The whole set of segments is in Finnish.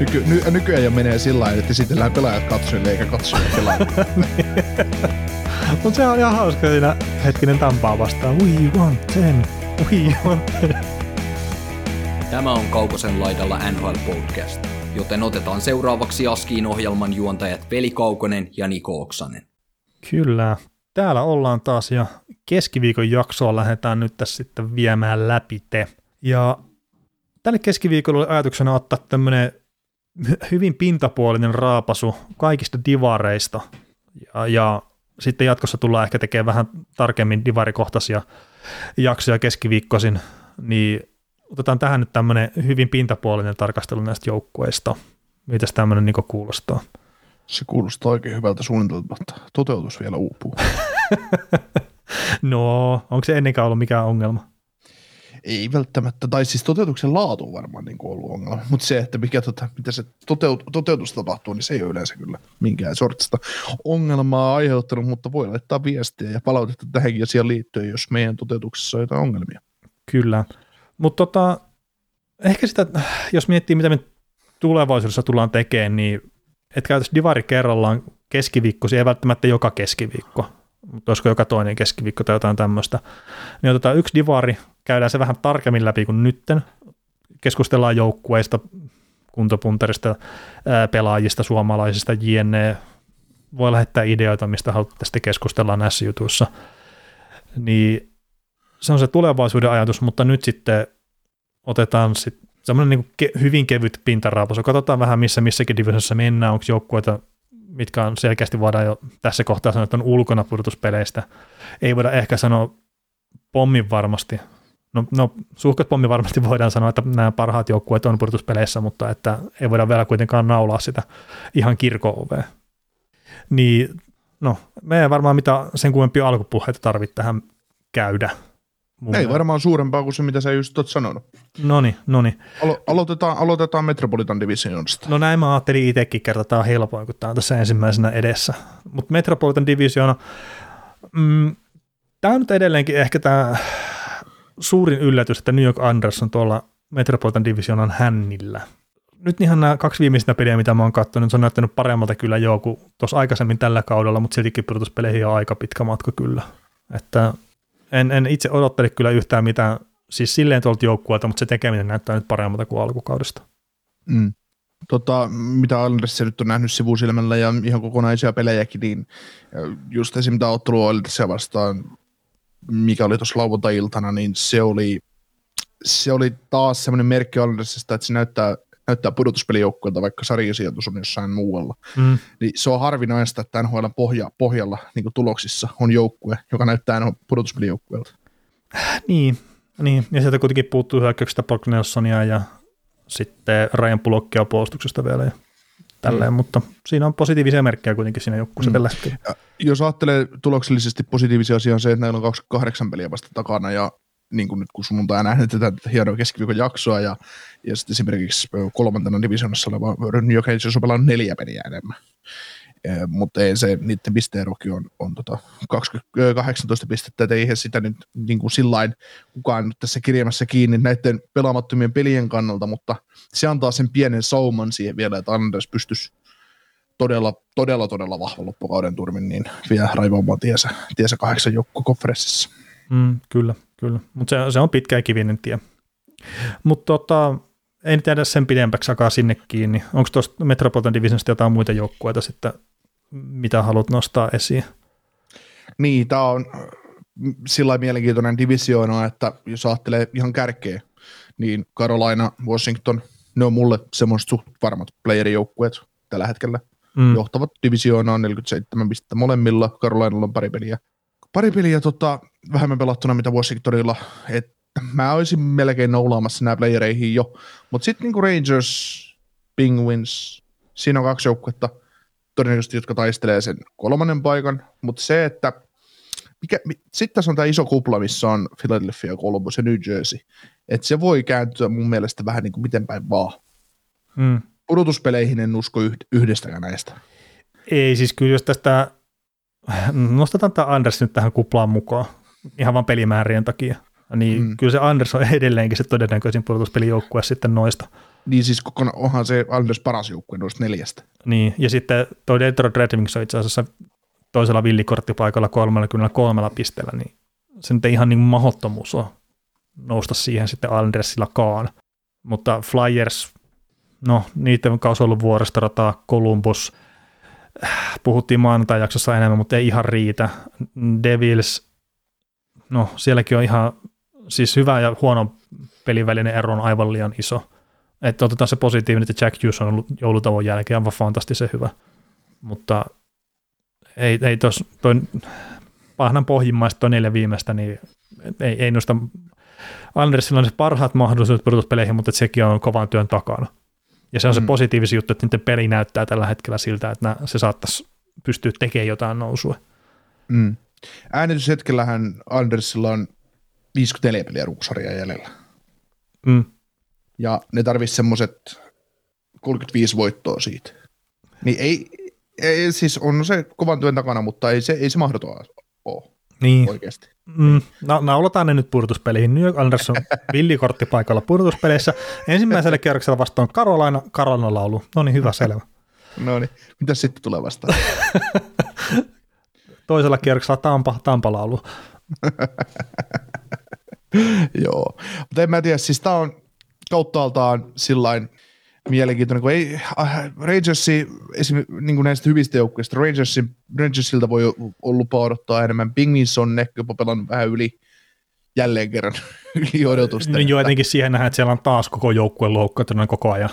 Nyky, ny, nykyään jo menee sillä lailla, että esitellään pelaajat katsojille eikä katsojille pelaajille. Mutta se on ihan hauska siinä hetkinen Tampaa vastaan. We want ten. We want ten. Tämä on Kaukosen laidalla NHL Podcast, joten otetaan seuraavaksi Askiin ohjelman juontajat Veli Kaukonen ja Niko Oksanen. Kyllä. Täällä ollaan taas ja keskiviikon jaksoa lähdetään nyt tässä sitten viemään läpi te. Ja tälle keskiviikolla oli ajatuksena ottaa tämmöinen hyvin pintapuolinen raapasu kaikista divareista ja, ja sitten jatkossa tullaan ehkä tekemään vähän tarkemmin divarikohtaisia jaksoja keskiviikkoisin, niin otetaan tähän nyt tämmöinen hyvin pintapuolinen tarkastelu näistä joukkueista. Mitäs tämmöinen niin kuulostaa? Se kuulostaa oikein hyvältä suunnitelmalta, mutta toteutus vielä uupuu. no, onko se ennenkään ollut mikään ongelma? Ei välttämättä, tai siis toteutuksen laatu on varmaan niin kuin ollut ongelma, mutta se, että mikä, tota, mitä se toteut, toteutus tapahtuu, niin se ei ole yleensä kyllä minkään sortista ongelmaa aiheuttanut, mutta voi laittaa viestiä ja palautetta tähänkin asiaan liittyen, jos meidän toteutuksessa on jotain ongelmia. Kyllä, mutta tota, ehkä sitä, jos miettii, mitä me tulevaisuudessa tullaan tekemään, niin että käytäisiin divari kerrallaan keskiviikkosi, ei välttämättä joka keskiviikko, mutta olisiko joka toinen keskiviikko tai jotain tämmöistä, niin otetaan yksi divari, käydään se vähän tarkemmin läpi kuin nytten, keskustellaan joukkueista, kuntopunterista, pelaajista, suomalaisista, jne. Voi lähettää ideoita, mistä haluatte sitten keskustella näissä jutuissa. Niin se on se tulevaisuuden ajatus, mutta nyt sitten otetaan sitten semmoinen niin ke- hyvin kevyt pintaraapasu. Katsotaan vähän, missä missäkin divisiossa mennään, onko joukkueita mitkä on selkeästi voidaan jo tässä kohtaa sanoa, että on ulkona pudotuspeleistä. Ei voida ehkä sanoa pommin varmasti, no, no suhkat pommi varmasti voidaan sanoa, että nämä parhaat joukkueet on pudotuspeleissä, mutta että ei voida vielä kuitenkaan naulaa sitä ihan kirko Niin, no, me ei varmaan mitä sen kummempia alkupuheita tarvitse tähän käydä. Mun Ei varmaan suurempaa kuin se, mitä sä just oot sanonut. Noni, noni. Alo- aloitetaan, aloitetaan Metropolitan Divisionista. No näin mä ajattelin itsekin kertaa, tämä on helpoin, kun tämä on tässä ensimmäisenä edessä. Mutta Metropolitan Division, mm, tämä on nyt edelleenkin ehkä tämä suurin yllätys, että New York Anders on tuolla Metropolitan Divisionan hännillä. Nyt ihan nämä kaksi viimeistä peliä, mitä mä oon katsonut, se on näyttänyt paremmalta kyllä jo kuin tuossa aikaisemmin tällä kaudella, mutta siltikin pudotuspeleihin on aika pitkä matka kyllä. Että en, en itse odottele kyllä yhtään mitään, siis silleen tuolta joukkueelta, mutta se tekeminen näyttää nyt paremmalta kuin alkukaudesta. Mm. Tota, mitä Alderissa nyt on nähnyt sivusilmällä ja ihan kokonaisia pelejäkin, niin just esim. mitä ottelu Alderissa vastaan, mikä oli tuossa lauantai-iltana, niin se oli, se oli taas semmoinen merkki että se näyttää näyttää pudotuspelijoukkueelta, vaikka sarjasijoitus on jossain muualla. Mm. Niin se on harvinaista, että NHL pohja, pohjalla niin tuloksissa on joukkue, joka näyttää NHL pudotuspelijoukkueelta. Niin, niin, ja sieltä kuitenkin puuttuu hyökkäyksestä Brock Nelsonia ja sitten Ryan Pulokkia puolustuksesta vielä ja tälleen, mm. mutta siinä on positiivisia merkkejä kuitenkin siinä joukkueessa mm. tällä hetkellä. Jos ajattelee tuloksellisesti positiivisia asioita on se, että näillä on 28 peliä vasta takana ja niin kuin nyt kun sunnuntai nähnyt tätä hienoa keskiviikon jaksoa ja, ja sitten esimerkiksi kolmantena divisionassa oleva New York Rangers on pelannut neljä peliä enemmän. E, mutta ei se, niiden pisteerokin on, on tota 20, 18 pistettä, että eihän sitä nyt niin kuin sillain kukaan nyt tässä kirjaamassa kiinni näiden pelaamattomien pelien kannalta, mutta se antaa sen pienen sauman siihen vielä, että Anders pystyisi todella, todella, todella vahva loppukauden turmin, niin vielä raivoamaan tiesä, tiesä kahdeksan joukkokonferenssissa. Mm, kyllä, kyllä. Mutta se, se on pitkä ja kivinen tie. Mutta tota, en tiedä sen pidempäksi sakaa sinne kiinni. Onko tuosta Metropolitan Divisionista jotain muita joukkueita sitten, mitä haluat nostaa esiin? Niin, tämä on sillä mielenkiintoinen divisioona, että jos ajattelee ihan kärkeä, niin Carolina, Washington, ne on mulle semmoiset suht varmat playerijoukkueet tällä hetkellä. Mm. Johtavat divisioonaan 47 pistettä molemmilla, Carolinalla on pari peliä pari peliä tota, vähemmän pelattuna, mitä Washingtonilla, että mä olisin melkein noulaamassa nämä playereihin jo, mutta sitten niinku Rangers, Penguins, siinä on kaksi joukkuetta, todennäköisesti, jotka taistelee sen kolmannen paikan, mutta se, että mikä, sitten tässä on tämä iso kupla, missä on Philadelphia, Columbus ja New Jersey, että se voi kääntyä mun mielestä vähän niin kuin miten päin vaan. Mm. Pudotuspeleihin en usko yhdestäkään näistä. Ei, siis kyllä jos tästä, nostetaan tämä Anders nyt tähän kuplaan mukaan, ihan vain pelimäärien takia, niin mm. kyllä se Anders on edelleenkin se todennäköisin pudotuspelijoukkue sitten noista. Niin siis kokona, onhan se Anders paras joukkue noista neljästä. Niin, ja sitten toi Detroit Red Wings on itse asiassa toisella villikorttipaikalla 33 pisteellä, niin se nyt ei ihan niin mahottomuus on nousta siihen sitten Andersillakaan. Mutta Flyers, no niiden kanssa ollut vuoristorata, Columbus, puhuttiin maanantai-jaksossa enemmän, mutta ei ihan riitä. Devils, no sielläkin on ihan, siis hyvä ja huono pelin välinen ero on aivan liian iso. Että otetaan se positiivinen, että Jack Hughes on ollut joulutavon jälkeen aivan fantastisen hyvä. Mutta ei, ei tos, toi pahnan pohjimmaista toi neljä viimeistä, niin ei, ei noista Andersilla on se parhaat mahdollisuudet pudotuspeleihin, mutta sekin on kovan työn takana. Ja se on mm. se positiivisi juttu, että niiden peli näyttää tällä hetkellä siltä, että se saattaisi pystyä tekemään jotain nousua. Mm. Äänityshetkellähän Andersilla on 54 peliä ruksarja jäljellä. Mm. Ja ne tarvitsisi semmoiset 35 voittoa siitä. Niin ei, ei, siis on se kovan työn takana, mutta ei se, ei se mahdoton ole niin. oikeasti. Mm, na, naulataan ne nyt purtuspeleihin. New York Anderson villikortti paikalla purtuspeleissä. Ensimmäisellä kierroksella vastaan Karolaina, Karolina laulu. No niin, hyvä, selvä. no niin, mitä sitten tulee vastaan? Toisella kierroksella Tampa, Tampa laulu. Joo, mutta en mä tiedä, siis tämä on kauttaaltaan sillain mielenkiintoinen, kun ei, äh, Rangersi, esim, niin kuin näistä hyvistä joukkueista, Rangersin, Rangersilta voi lupa odottaa enemmän. Pingvins on ehkä jopa pelannut vähän yli, jälleen kerran yli odotusten. Niin jo etenkin siihen nähdään, että siellä on taas koko joukkue loukkaantunut koko ajan.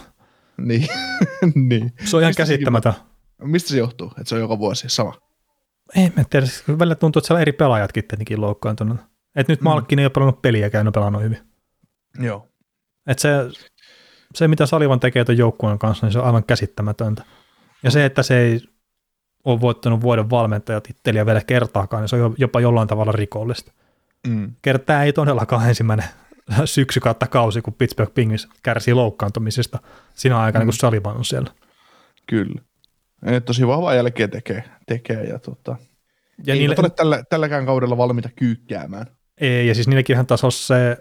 niin. niin. Se on ihan käsittämätön. Mistä se johtuu, että se on joka vuosi sama? Ei mä tiedä, välillä tuntuu, että siellä eri pelaajatkin tietenkin loukkaantunut. Että nyt mm. Malkkin ei ole pelannut peliä käynyt pelannut hyvin. Joo. Että se, se, mitä Salivan tekee tuon joukkueen kanssa, niin se on aivan käsittämätöntä. Ja se, että se ei ole voittanut vuoden valmentajatitteliä vielä kertaakaan, niin se on jopa jollain tavalla rikollista. Mm. Kertaa ei todellakaan ensimmäinen syksy kautta kausi, kun Pittsburgh Penguins kärsii loukkaantumisesta siinä aikana, mm. kun Salivan on siellä. Kyllä. Ja tosi vahvaa jälkeä tekee, tekee ja, tota, ja ei niille, ole tällä, tälläkään kaudella valmiita kyykkäämään. Ei, ja siis niilläkin taas se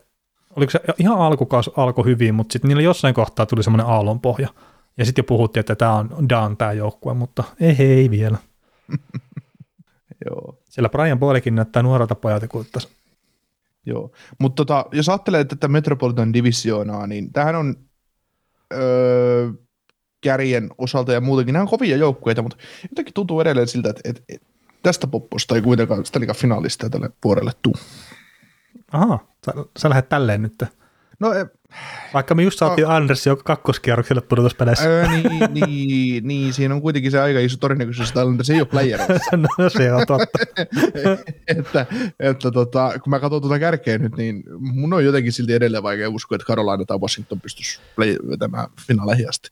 oliko se ihan alkukaus alkoi hyvin, mutta sitten niillä jossain kohtaa tuli semmoinen aallonpohja. Ja sitten jo puhuttiin, että tämä on Dan tämä joukkue, mutta ei, ei vielä. Joo. Siellä Brian Boylekin näyttää nuorelta pojalta kuittaisi. Joo, mutta tota, jos ajattelee tätä Metropolitan Divisioonaa, niin tämähän on öö, kärjen osalta ja muutenkin, nämä on kovia joukkueita, mutta jotenkin tuntuu edelleen siltä, että, että, että tästä popposta ei kuitenkaan sitä finaalista tälle vuorelle tule. Aha, sä, sä lähdet tälleen nyt. No, e, Vaikka me just saatiin no, Anders jo kakkoskierrokselle pudotuspeleissä. Öö, niin, niin, niin, siinä on kuitenkin se aika iso todennäköisyys, että se ei ole playereissa. no se on totta. että, että tota, kun mä katson tuota kärkeä nyt, niin mun on jotenkin silti edelleen vaikea uskoa, että Carolina tai Washington pystyisi vetämään finaaleihin asti.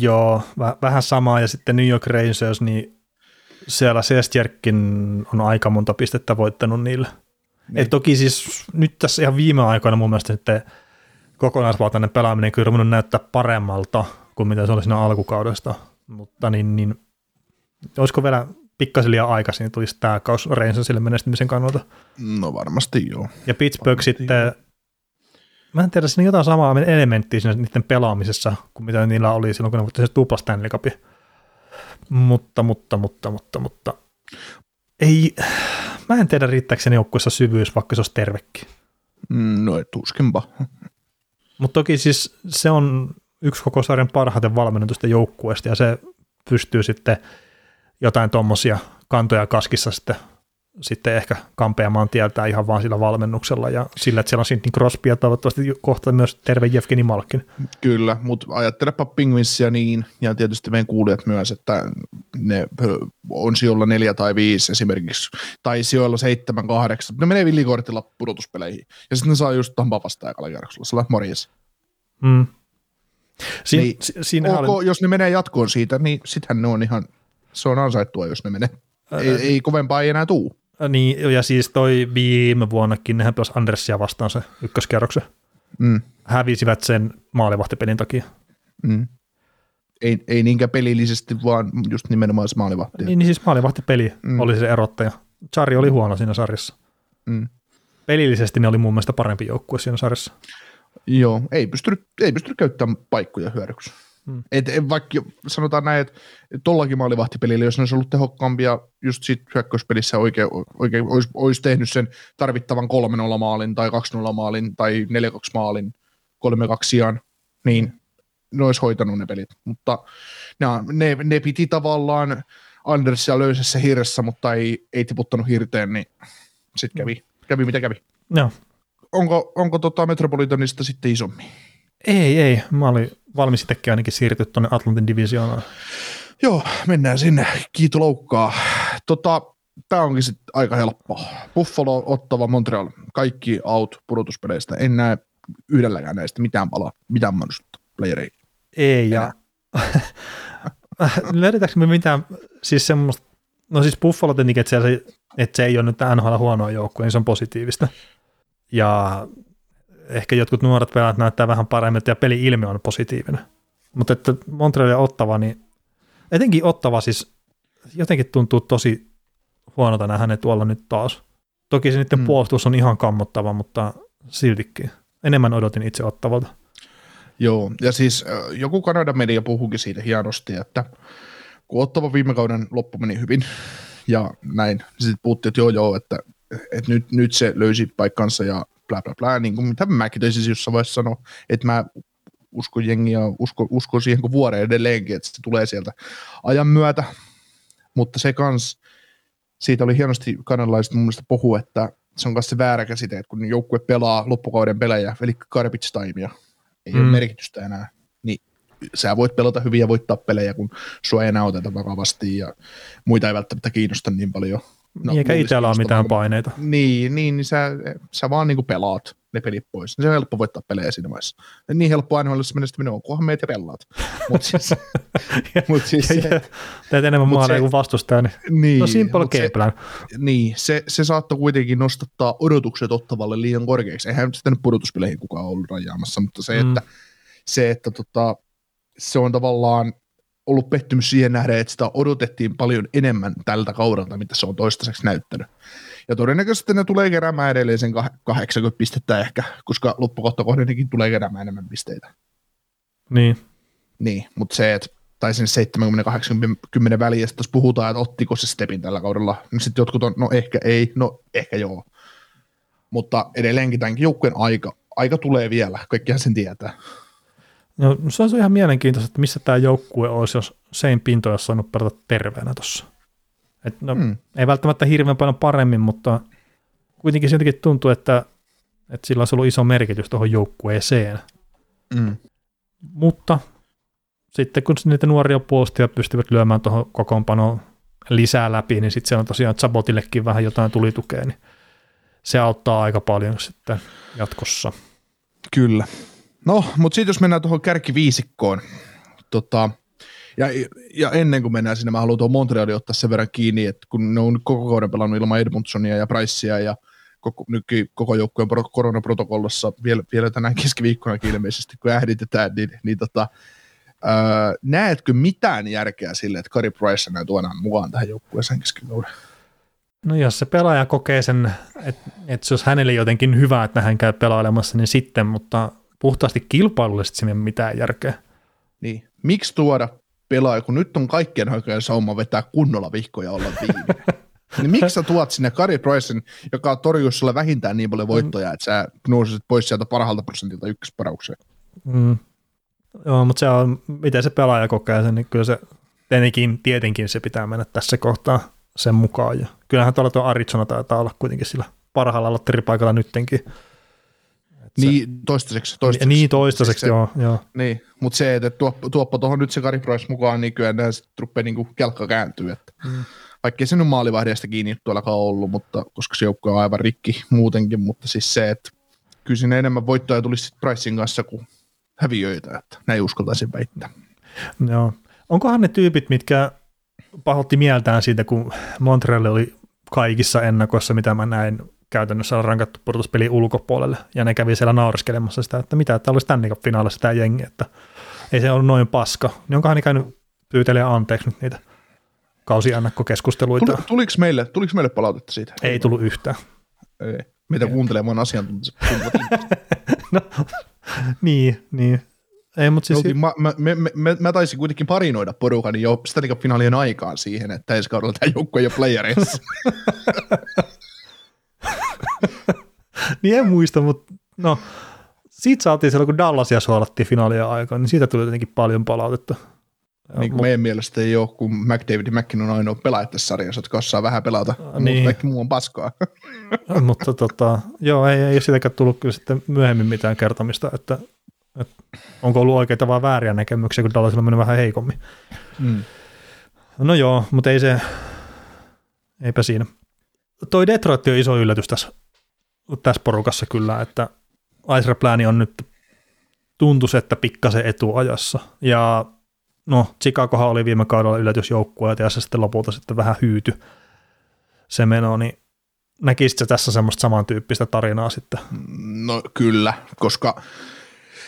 Joo, väh- vähän samaa. Ja sitten New York Rangers, niin siellä Sestjerkin on aika monta pistettä voittanut niillä. Niin. Et toki siis nyt tässä ihan viime aikoina mun mielestä sitten kokonaisvaltainen pelaaminen kyllä ruvennut näyttää paremmalta kuin mitä se oli siinä alkukaudesta, mutta niin, niin olisiko vielä pikkasen liian aikaisin, niin tulisi tämä kaus Rangersille menestymisen kannalta. No varmasti joo. Ja Pittsburgh varmasti sitten, joo. mä en tiedä, siinä on jotain samaa elementtiä siinä niiden pelaamisessa, kuin mitä niillä oli silloin, kun ne voitti se tupla Stanley Cup. Mutta, mutta, mutta, mutta, mutta, ei, mä en tiedä riittääkö sen joukkueessa syvyys, vaikka se olisi tervekin. Mm, no tuskinpa. Mutta toki siis se on yksi koko sarjan parhaiten valmennetusta joukkueesta ja se pystyy sitten jotain tuommoisia kantoja kaskissa sitten sitten ehkä kampeamaan tieltä ihan vaan sillä valmennuksella ja sillä, että siellä on Sidney Crosby ja toivottavasti kohta myös terve Jevgeni Malkin. Kyllä, mutta ajattelepa Penguinsia niin, ja tietysti meidän kuulijat myös, että ne on sijoilla neljä tai viisi esimerkiksi, tai sijoilla seitsemän, kahdeksan, ne menee villikortilla pudotuspeleihin, ja sitten ne saa just Tampa vastaan ekalla kierroksella, sä morjes. Mm. Siin, Niin, si- siinähän ok, oli, jos ne menee jatkoon siitä, niin sittenhän ne on ihan, se on ansaittua, jos ne menee. Ei, ei kovempaa ei enää tuu. Niin, ja siis toi viime vuonnakin, nehän pelasi Andersia vastaan se ykköskerroksen. Mm, Hävisivät sen maalivahtipelin takia. mm. Ei, ei niinkään pelillisesti, vaan just nimenomaan se maalivahti. Niin, niin siis maalivahtipeli Mm. mm. oli se erottaja. Chari oli huono siinä sarjassa. Mm. Pelillisesti ne oli mun mielestä parempi joukkue siinä sarjassa. Joo, ei pystynyt, ei pystynyt käyttämään paikkoja hyödyksi. Hmm. Et, et vaikka sanotaan näin, että tollakin maalivahtipelillä, jos ne olisi ollut tehokkaampia just sit hyökkäyspelissä oikein, oikein olisi, olisi tehnyt sen tarvittavan 3-0 maalin tai 2-0 maalin tai 4-2 maalin 3-2 sijaan, niin ne olisi hoitanut ne pelit. Mutta ne, ne, ne piti tavallaan Andersia löysässä hirressä, mutta ei, ei tiputtanut hirteen, niin sitten kävi, kävi mitä kävi. Joo. Onko, onko tota Metropolitanista sitten isommin? Ei, ei. Mä olin valmis itsekin ainakin siirtyä tuonne Atlantin divisioonaan. Joo, mennään sinne. Kiito loukkaa. Tota, tämä onkin sitten aika helppoa. Buffalo, Ottava, Montreal, kaikki out pudotuspeleistä. En näe yhdelläkään näistä mitään palaa, mitään mahdollisuutta playereihin. Ei, ja löydetäänkö me mitään, siis semmoista, no siis Buffalo tietenkin, että, siellä se, että se ei ole nyt NHL huonoa joukkue, niin se on positiivista. Ja ehkä jotkut nuoret pelaat näyttää vähän paremmin, ja peli-ilme on positiivinen. Mutta että Montreal ja Ottava, niin etenkin Ottava siis jotenkin tuntuu tosi huonolta nähdä ne tuolla nyt taas. Toki se niiden Mm. puolustus on ihan kammottava, mutta siltikin. Enemmän odotin itse Ottavalta. Joo, ja siis joku Kanadan media puhukin siitä hienosti, että kun Ottava viime kauden loppu meni hyvin, ja näin, sitten puhuttiin, että joo joo, että, että nyt, nyt se löysi paikkansa ja bla bla bla, niin kuin mitä mäkin taisin jossain vaiheessa sanoa, että mä uskon jengiä, uskon, uskon siihen kuin vuoreen edelleenkin, että se tulee sieltä ajan myötä, mutta se kans, siitä oli hienosti kanadalaiset mun mielestä puhu, että se on myös se väärä käsite, että kun joukkue pelaa loppukauden pelejä, eli garbage timea, ei mm. ole merkitystä enää, niin sä voit pelata hyvin ja voittaa pelejä, kun sua ei enää oteta vakavasti ja muita ei välttämättä kiinnosta niin paljon. No, niin eikä itsellä ole mitään paineita. Niin, niin, niin sä, sä vaan niin kuin pelaat ne pelit pois. Se on helppo voittaa pelejä siinä vaiheessa. Niin helppo aina olla semmoinen, että onkohan meitä pelaat. Mutta siis, mut siis Ja- Teet enemmän maaleja kuin vastustaja, niin, niin, no simple game plan. niin, se, se saattoi kuitenkin nostattaa odotukset ottavalle liian korkeaksi. Eihän sitä nyt pudotuspeleihin kukaan ollut rajaamassa, mutta se, Mm. että, se, että tota, se on tavallaan ollut pettymys siihen nähden, että sitä odotettiin paljon enemmän tältä kaudelta, mitä se on toistaiseksi näyttänyt. Ja todennäköisesti ne tulee keräämään edelleen sen kah- 80 pistettä ehkä, koska loppukohtakohdennekin tulee keräämään enemmän pisteitä. Niin. Niin, mutta se, että tai sen 70-80 väliin, ja sitten puhutaan, että ottiko se stepin tällä kaudella, niin sitten jotkut on, no ehkä ei, no ehkä joo. Mutta edelleenkin tämänkin joukkueen aika, aika tulee vielä, kaikkihan sen tietää. No, se on ihan mielenkiintoista, että missä tämä joukkue olisi, jos Sein Pinto olisi saanut pelata terveenä tuossa. Et no, Mm. Ei välttämättä hirveän paljon paremmin, mutta kuitenkin siltikin tuntuu, että, että sillä olisi ollut iso merkitys tuohon joukkueeseen. Mm. Mutta sitten kun niitä nuoria puolustajia pystyvät lyömään tuohon kokoonpanoon lisää läpi, niin sitten se on tosiaan Zabotillekin vähän jotain tulitukea, niin se auttaa aika paljon sitten jatkossa. Kyllä. No, mutta sitten jos mennään tuohon kärkiviisikkoon, tota, ja, ja ennen kuin mennään sinne, mä haluan tuohon Montrealin ottaa sen verran kiinni, että kun ne on koko kauden pelannut ilman Edmundsonia ja Pricea ja koko, nytkin koko joukkueen pro- koronaprotokollassa vielä, vielä tänään keskiviikkonakin ilmeisesti, kun äänitetään, niin, niin tota, öö, näetkö mitään järkeä sille, että Kari Price näin tuodaan mukaan tähän joukkueeseen keskikauden? No jos se pelaaja kokee sen, että, että se olisi hänelle jotenkin hyvä, että hän käy pelailemassa, niin sitten, mutta puhtaasti kilpailullisesti ole mitään järkeä. Niin. Miksi tuoda pelaaja, kun nyt on kaikkien haikojen sauma vetää kunnolla vihkoja olla viimeinen? niin miksi sä tuot sinne Kari Pricein, joka on torjuu sulle vähintään niin paljon voittoja, että sä nousisit pois sieltä parhaalta prosentilta ykkösparaukseen? Mm. Joo, mutta se on, miten se pelaaja kokee sen, niin kyllä se tietenkin, tietenkin se pitää mennä tässä kohtaa sen mukaan. Ja kyllähän tuolla tuo Arizona taitaa olla kuitenkin sillä parhaalla lotteripaikalla nyttenkin. Niin, toistaiseksi. toistaiseksi. niin toistaiseksi, Se- joo. joo. Niin, mutta se, että tuoppa, tuoppa tuohon nyt se Kari Price mukaan, niin kyllä nämä sitten rupeaa niinku kelkka kääntyy. Että Mm. Vaikka ei se nyt maalivahdeesta kiinni tuollakaan ollut, mutta koska se joukko on aivan rikki muutenkin, mutta siis se, että kyllä siinä enemmän voittoja tulisi sitten Pricein kanssa kuin häviöitä, että näin uskaltaisin väittää. Joo. Onkohan ne tyypit, mitkä pahotti mieltään siitä, kun Montreal oli kaikissa ennakoissa, mitä mä näin, käytännössä on rankattu pudotuspeli ulkopuolelle, ja ne kävi siellä nauriskelemassa sitä, että mitä, että olisi Stanley Cup-finaalissa tämä jengi, että ei se ollut noin paska. Niin onkohan ne käynyt pyytelee anteeksi nyt niitä kausiennakkokeskusteluita. Tuli, tuliko, meille, tuliko meille palautetta siitä? Ei tullut yhtään. Ei. Meitä kuuntelemaan asiantuntijat. no, niin, niin. Ei, mutta siis... Oltiin, mä, mä, mä, mä, mä, taisin kuitenkin parinoida porukan jo Stanley Cup-finaalien aikaan siihen, että ensi kaudella tämä joukko ei ole playereissa. niin en muista, mutta no, siitä saatiin silloin, kun Dallasia suolattiin finaalia aikaan, niin siitä tuli jotenkin paljon palautetta. Niin kuin meidän mielestä ei ole, kun McDavid ja on ainoa pelaaja tässä sarjassa, jotka osaa vähän pelata, niin. mutta kaikki muu on paskaa. mutta tota, joo, ei, ei sitäkään tullut kyllä sitten myöhemmin mitään kertomista, että, että onko ollut oikeita vai vääriä näkemyksiä, kun Dallasilla on mennyt vähän heikommin. Mm. No joo, mutta ei se, eipä siinä. Toi Detroit on iso yllätys tässä, tässä porukassa kyllä, että Ice on nyt tuntuisi, että pikkasen etuajassa. Ja no, Chicagohan oli viime kaudella yllätysjoukkue ja se sitten lopulta sitten vähän hyyty se meno, niin näkisitkö tässä semmoista samantyyppistä tarinaa sitten? No kyllä, koska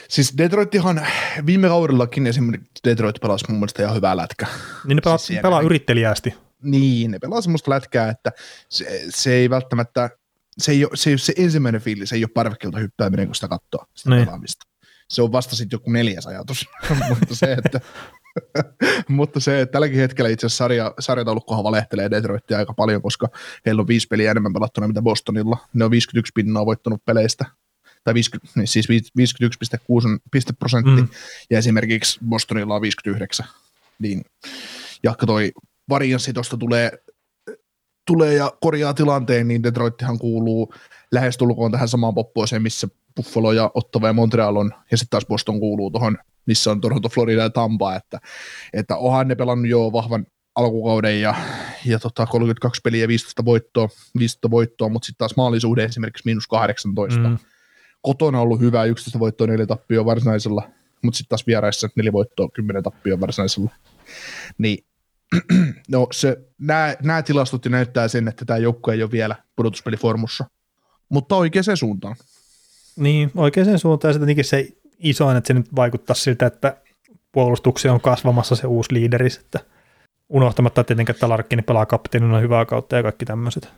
siis Detroitihan viime kaudellakin esimerkiksi Detroit pelasi mun mielestä ihan hyvää lätkä. Niin ne pelaa, siis pelaa yrittelijästi. Niin, ne pelaa semmoista lätkää, että se, se ei välttämättä, se ei, ole, se ei ole se ensimmäinen fiilis, se ei ole parvekkeelta hyppääminen, kun sitä katsoo sitä niin. pelaamista. Se on vasta sitten joku neljäs ajatus, mutta se, että mutta se, että tälläkin hetkellä itse asiassa sarja, sarjataulukkohan valehtelee Detroitia aika paljon, koska heillä on viisi peliä enemmän pelattuna mitä Bostonilla. Ne on 51 pinnaa voittanut peleistä, tai 50, niin siis 51,6 pisteprosentti, mm. ja esimerkiksi Bostonilla on 59. Niin, ja toi varianssi tuosta tulee, tulee ja korjaa tilanteen, niin Detroittihan kuuluu lähestulkoon tähän samaan poppoiseen, missä Buffalo ja Ottava ja Montreal on, ja sitten taas Boston kuuluu tuohon missä on Toronto, Florida ja Tampa, että, että onhan ne pelannut jo vahvan alkukauden ja, ja tota 32 peliä ja 15 voittoa, 15 voittoa mutta sitten taas maalisuhde esimerkiksi miinus 18. Mm. Kotona on ollut hyvä, 11 voittoa, 4 tappioa varsinaisella, mutta sitten taas vieraissa 4 voittoa, 10 tappioa varsinaisella. Niin no se, nämä tilastot näyttää sen, että tämä joukko ei ole vielä pudotuspeliformussa, mutta oikeaan suuntaan. Niin, oikeaan suuntaan ja se isoin, että se nyt vaikuttaa siltä, että puolustuksia on kasvamassa se uusi liideri, että unohtamatta tietenkin, että Larkkini pelaa kapteenina hyvää kautta ja kaikki tämmöiset.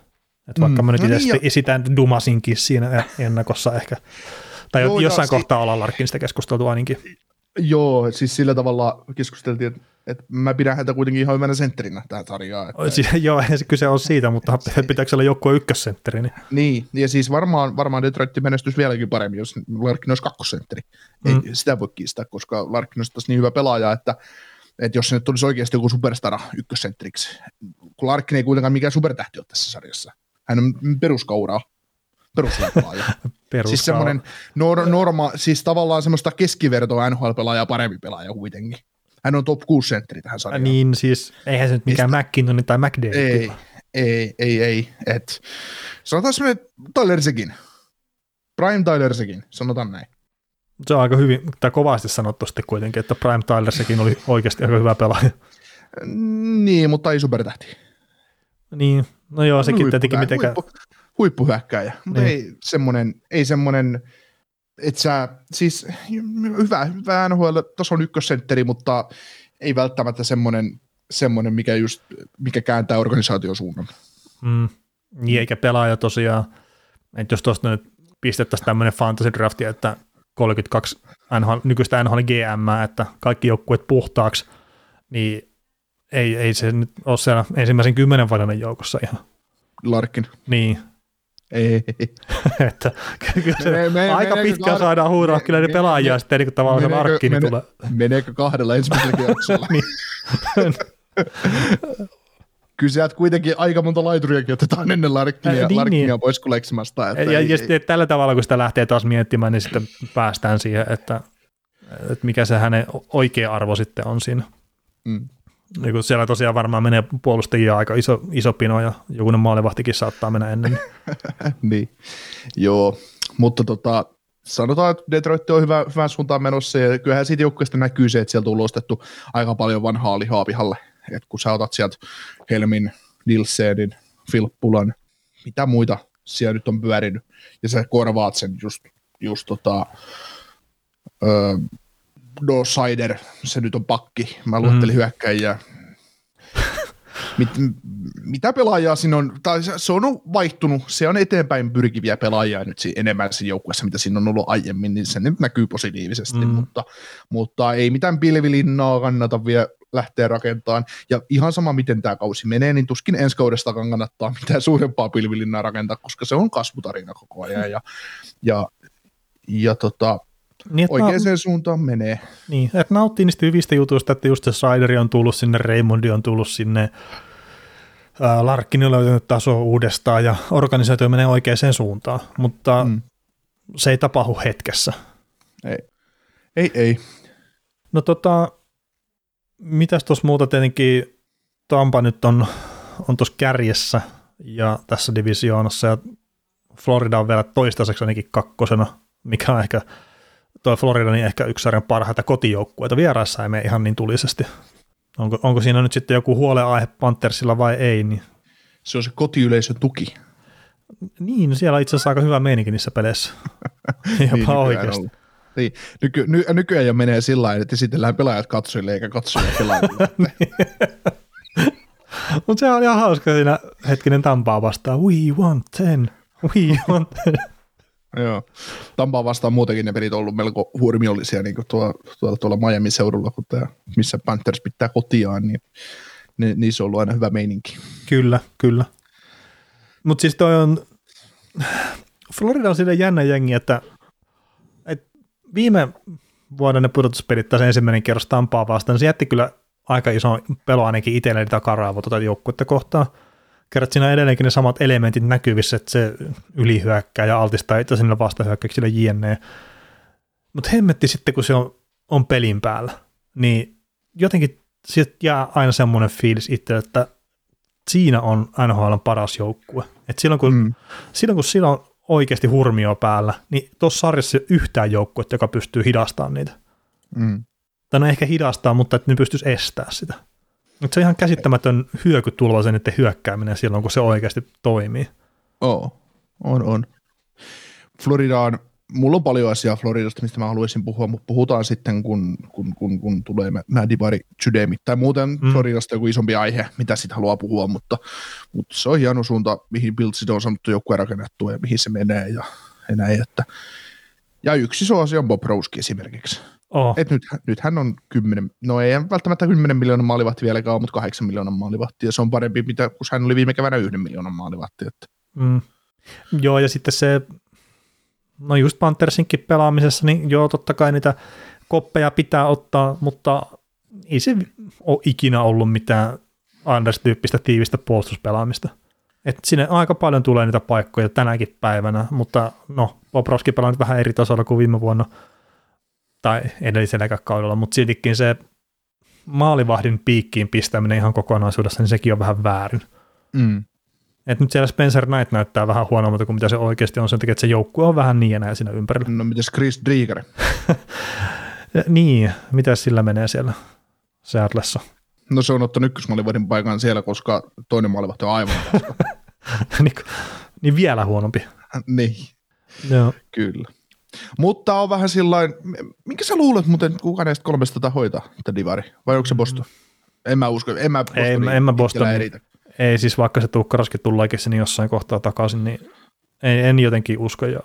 Että vaikka mm, mä nyt no itse niin esitän dumasinkin siinä ennakossa ehkä, tai Joo, jossain kohtaa si- ollaan Larkkinista keskusteltu ainakin. Joo, siis sillä tavalla keskusteltiin, että et mä pidän häntä kuitenkin ihan hyvänä sentterinä tähän sarjaan. Että... Siis, joo, ei se kyse ole siitä, mutta pitääkö olla joku ykkössentteri? Niin. niin, ja siis varmaan, varmaan Detroit menestys vieläkin paremmin, jos Larkin olisi kakkosentteri. Ei mm. sitä voi kiistää, koska Larkin olisi niin hyvä pelaaja, että, että jos se nyt tulisi oikeasti joku superstara ykkössentteriksi, kun Larkin ei kuitenkaan mikään supertähti ole tässä sarjassa. Hän on peruskauraa peruspelaaja. siis semmoinen nor- norma, siis tavallaan semmoista keskivertoa NHL-pelaajaa parempi pelaaja kuitenkin. Hän on top 6 sentteri tähän sarjaan. Niin siis, eihän se nyt mikään Mistä? McKinnon tai McDavid. Ei, ei, ei, ei. Et, sanotaan semmoinen Tyler Sekin. Prime Tyler Sekin, sanotaan näin. Se on aika hyvin, tai kovasti sanottu sitten kuitenkin, että Prime Tyler Sekin oli oikeasti aika hyvä pelaaja. Niin, mutta ei supertähti. Niin, no joo, sekin tietenkin mitenkään. Huippu, huippuhyökkäjä, mutta niin. ei semmoinen, ei semmoinen, että sä, siis hyvä, hyvä NHL-tason ykkössentteri, mutta ei välttämättä semmoinen, semmoinen mikä, just, mikä kääntää organisaation suunnan. Mm. Niin, eikä pelaaja tosiaan, että jos tuosta nyt pistettäisiin tämmöinen fantasy drafti, että 32 NHL, nykyistä NHL GM, että kaikki joukkueet puhtaaksi, niin ei, ei se nyt ole siellä ensimmäisen kymmenen valinnan joukossa ihan. Larkin. Niin, ei. että kyllä se me, me, aika pitkään kahde... saadaan huuraa kyllä ne pelaajia sitten, niin kuin tavallaan se arkki mene, tulee. Meneekö kahdella ensimmäisellä kierroksella? niin. kyllä sieltä kuitenkin aika monta laituriakin otetaan ennen Larkkinia, äh, niin, Larkkinia niin. pois kuleksimasta. Että ja, ei, ja sitten tällä tavalla, kun sitä lähtee taas miettimään, niin sitten päästään siihen, että, että mikä se hänen oikea arvo sitten on siinä. Mm. Niin siellä tosiaan varmaan menee puolustajia aika iso, iso pino ja jokunen maalivahtikin saattaa mennä ennen. niin, joo, mutta tota, sanotaan, että Detroit on hyvä, hyvän suuntaan menossa, ja kyllähän siitä joukkueesta näkyy se, että sieltä on ulostettu aika paljon vanhaa lihaa pihalle. Et kun sä otat sieltä Helmin, Nilsenin, Filppulan, mitä muita siellä nyt on pyörinyt, ja sä korvaat sen just, just tota, öö, No Sider, se nyt on pakki, mä luettelin mm. hyökkäjiä, Mit, mitä pelaajaa siinä on, tai se on vaihtunut, se on eteenpäin pyrkiviä pelaajia nyt enemmän siinä joukkueessa, mitä siinä on ollut aiemmin, niin se nyt näkyy positiivisesti, mm. mutta, mutta ei mitään pilvilinnaa kannata vielä lähteä rakentamaan. Ja ihan sama, miten tämä kausi menee, niin tuskin ensi kaudestakaan kannattaa mitään suurempaa pilvilinnaa rakentaa, koska se on kasvutarina koko ajan. Ja, ja, ja tota, niin, oikeaan na- suuntaan menee. Niin, että nauttii niistä hyvistä jutuista, että just se Sideri on tullut sinne, Raymondi on tullut sinne, Larkkin on löytänyt taso uudestaan ja organisaatio menee oikeaan suuntaan, mutta mm. se ei tapahdu hetkessä. Ei, ei, ei. No tota, mitäs tuossa muuta tietenkin, Tampa nyt on, on tuossa kärjessä ja tässä divisioonassa ja Florida on vielä toistaiseksi ainakin kakkosena, mikä on ehkä tuo Florida niin ehkä yksi sarjan parhaita kotijoukkueita. Vieraissa ei mene ihan niin tulisesti. Onko, onko siinä nyt sitten joku huoleaihe Panthersilla vai ei? Niin. Se on se kotiyleisön tuki. Niin, siellä on itse asiassa aika hyvä meininki niissä peleissä. Jopa niin, oikeasti. Niin. Nyky, ny, nykyään jo menee sillä tavalla, että esitellään pelaajat katsojille eikä katsojille pelaajille. Niin. Mutta se on ihan hauska siinä hetkinen Tampaa vastaan. We want ten. We want ten. Joo. Tampaa vastaan muutenkin ne pelit on ollut melko huomiollisia niin tuolla, tuolla, tuolla Miami seudulla, kun tämä, missä Panthers pitää kotiaan, niin niin niissä on ollut aina hyvä meininki. Kyllä, kyllä. Mutta siis toi on, Florida on sille jännä jengi, että, että viime vuoden ne pudotuspelit tässä ensimmäinen kerros Tampaa vastaan, niin se jätti kyllä aika iso pelo ainakin itselleni takaraa tuota joukkuetta kohtaan kerrat siinä edelleenkin ne samat elementit näkyvissä, että se ylihyökkää ja altistaa itse sinne vastahyökkäyksille jne. Mutta hemmetti sitten, kun se on, on pelin päällä, niin jotenkin siitä jää aina semmoinen fiilis itse, että siinä on NHL paras joukkue. Et silloin, kun, mm. silloin, kun sillä on oikeasti hurmio päällä, niin tuossa sarjassa ei yhtään joukkue, joka pystyy hidastamaan niitä. Mm. Tai no ehkä hidastaa, mutta että ne pystyisi estämään sitä. Mutta se on ihan käsittämätön hyökytulva sen että hyökkääminen silloin, kun se oikeasti toimii. Oo, on, on. Florida on, mulla on paljon asiaa Floridasta, mistä mä haluaisin puhua, mutta puhutaan sitten, kun, kun, kun, kun tulee mä Divari Chudemi, tai muuten mm. Floridasta joku isompi aihe, mitä sitten haluaa puhua, mutta, mutta se on hieno suunta, mihin Biltsit on saanut joku rakennettua ja mihin se menee ja, ja näin, että ja yksi iso asia on Bob Rowski esimerkiksi. Oh. Et nyt, nyt hän on 10, no ei välttämättä 10 miljoonan maalivahti vieläkään ole, mutta 8 miljoonan maalivahti, ja se on parempi, mitä, kun hän oli viime keväänä yhden miljoonan maalivahti. Että. Mm. Joo, ja sitten se, no just Panthersinkin pelaamisessa, niin joo, totta kai niitä koppeja pitää ottaa, mutta ei se ole ikinä ollut mitään Anders-tyyppistä tiivistä puolustuspelaamista. Et sinne aika paljon tulee niitä paikkoja tänäkin päivänä, mutta no, Bobrovski pelaa nyt vähän eri tasolla kuin viime vuonna – tai edellisellä kaudella, mutta siltikin se maalivahdin piikkiin pistäminen ihan kokonaisuudessa, niin sekin on vähän väärin. Mm. Et nyt siellä Spencer Knight näyttää vähän huonommalta kuin mitä se oikeasti on, sen takia, että se joukkue on vähän niin enää siinä ympärillä. No mitäs Chris Drieger? niin, mitä sillä menee siellä Seattleissa? No se on ottanut ykkösmaalivahdin paikan siellä, koska toinen maalivahti on aivan niin, niin vielä huonompi. niin, Joo. kyllä. Mutta on vähän sillain, minkä sä luulet muuten, kuka näistä kolmesta tätä hoitaa, tätä divari, vai onko se Boston? En mä usko, en mä Boston. Ei, en mä Boston. Ei siis vaikka se tukkaraskin tullaikin sinne jossain kohtaa takaisin, niin en, en jotenkin usko. Ja,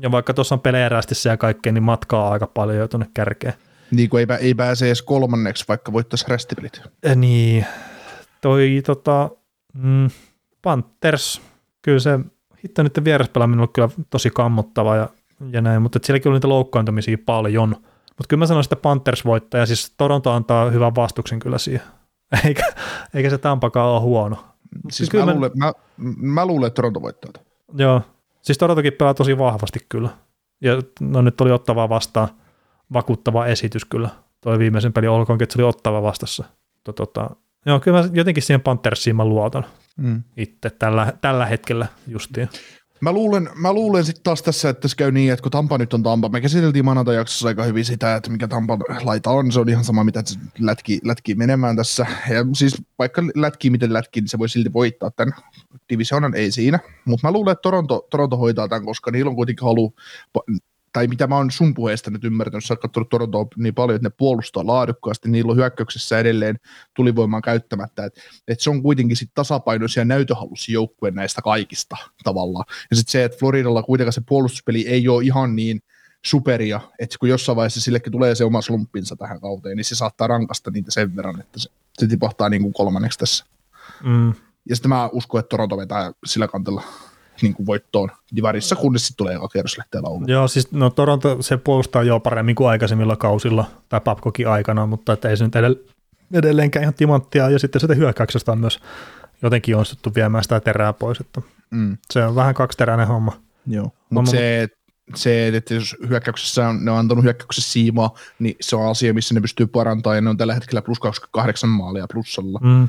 ja vaikka tuossa on pelejä ja kaikkea, niin matkaa aika paljon jo tuonne kärkeen. Niin kuin ei, ei pääse edes kolmanneksi, vaikka voittaisi rästipelit. Ja niin, toi tota, mm, Panthers, kyllä se hitto nyt vieraspelaaminen on kyllä tosi kammottava ja ja näin, mutta sielläkin oli niitä loukkaantumisia paljon. Mutta kyllä mä sanoin, että Panthers voittaa, ja siis Toronto antaa hyvän vastuksen kyllä siihen. Eikä, eikä se Tampakaan ole huono. Siis mä, mä, luulen, mä, mä luulen, että Toronto voittaa. Joo, siis Torontokin pelaa tosi vahvasti kyllä. Ja no nyt oli ottava vastaan vakuuttava esitys kyllä. Toi viimeisen peli olkoonkin, että se oli ottava vastassa. Tota, joo, kyllä mä jotenkin siihen Panthersiin mä luotan mm. itse tällä, tällä hetkellä justiin. Mä luulen, mä luulen sitten taas tässä, että se käy niin, että kun Tampa nyt on Tampa, me käsiteltiin maanantai-jaksossa aika hyvin sitä, että mikä Tampan laita on, se on ihan sama, mitä se lätki menemään tässä. Ja siis vaikka lätki miten lätki, niin se voi silti voittaa tämän divisionan, ei siinä. Mutta mä luulen, että Toronto, Toronto hoitaa tämän, koska niillä on kuitenkin halu tai mitä mä oon sun puheesta nyt ymmärtänyt, sä oot katsonut Torontoa niin paljon, että ne puolustaa laadukkaasti, niillä on hyökkäyksessä edelleen tulivoimaa käyttämättä, että et se on kuitenkin sit tasapainoisia näytöhalusi joukkue näistä kaikista tavallaan. Ja sitten se, että Floridalla kuitenkaan se puolustuspeli ei ole ihan niin superia, että kun jossain vaiheessa sillekin tulee se oma slumpinsa tähän kauteen, niin se saattaa rankasta niitä sen verran, että se, se tipahtaa niin kuin kolmanneksi tässä. Mm. Ja sitten mä uskon, että Toronto vetää sillä kantella niin kuin voittoon Divarissa, kunnes sitten tulee eka kierros lähtee lauluun. Joo, siis no Toronto se puolustaa jo paremmin kuin aikaisemmilla kausilla tai Papkokin aikana, mutta että ei se nyt edelleenkään ihan timanttia, ja sitten sitä hyökkäyksestä on myös jotenkin onnistuttu viemään sitä terää pois, että mm. se on vähän kaksiteräinen homma. Joo, mutta se, se, että jos hyökkäyksessä on, ne on antanut hyökkäyksessä siimaa, niin se on asia, missä ne pystyy parantamaan, ja ne on tällä hetkellä plus 28 maalia plussalla. Mm.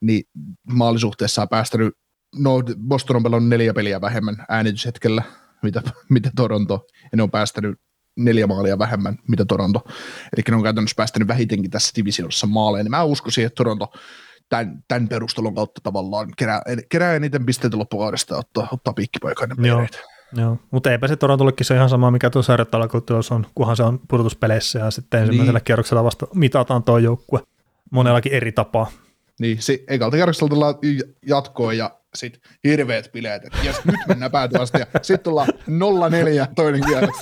Niin maalisuhteessa on päästänyt no Boston on pelannut neljä peliä vähemmän äänityshetkellä, mitä, mitä Toronto, ja ne on päästänyt neljä maalia vähemmän, mitä Toronto. Eli ne on käytännössä päästänyt vähitenkin tässä divisiossa maaleen. Mä uskoisin, että Toronto tämän, tämän perustelun kautta tavallaan kerää, kerää eniten pisteitä loppukaudesta ja ottaa, ottaa piikkipaikainen Joo. Joo, mutta eipä se Torontollekin se ihan sama, mikä tuossa sarjatalakouttelussa on, kunhan se on pudotuspeleissä ja sitten ensimmäisellä niin. kierroksella vasta mitataan tuo joukkue monellakin eri tapaa. Niin, se ekalta kierroksella jatkoon ja sit hirveät bileet, että jes, nyt mennään päätyvästi ja sitten tullaan 0-4 toinen kierros.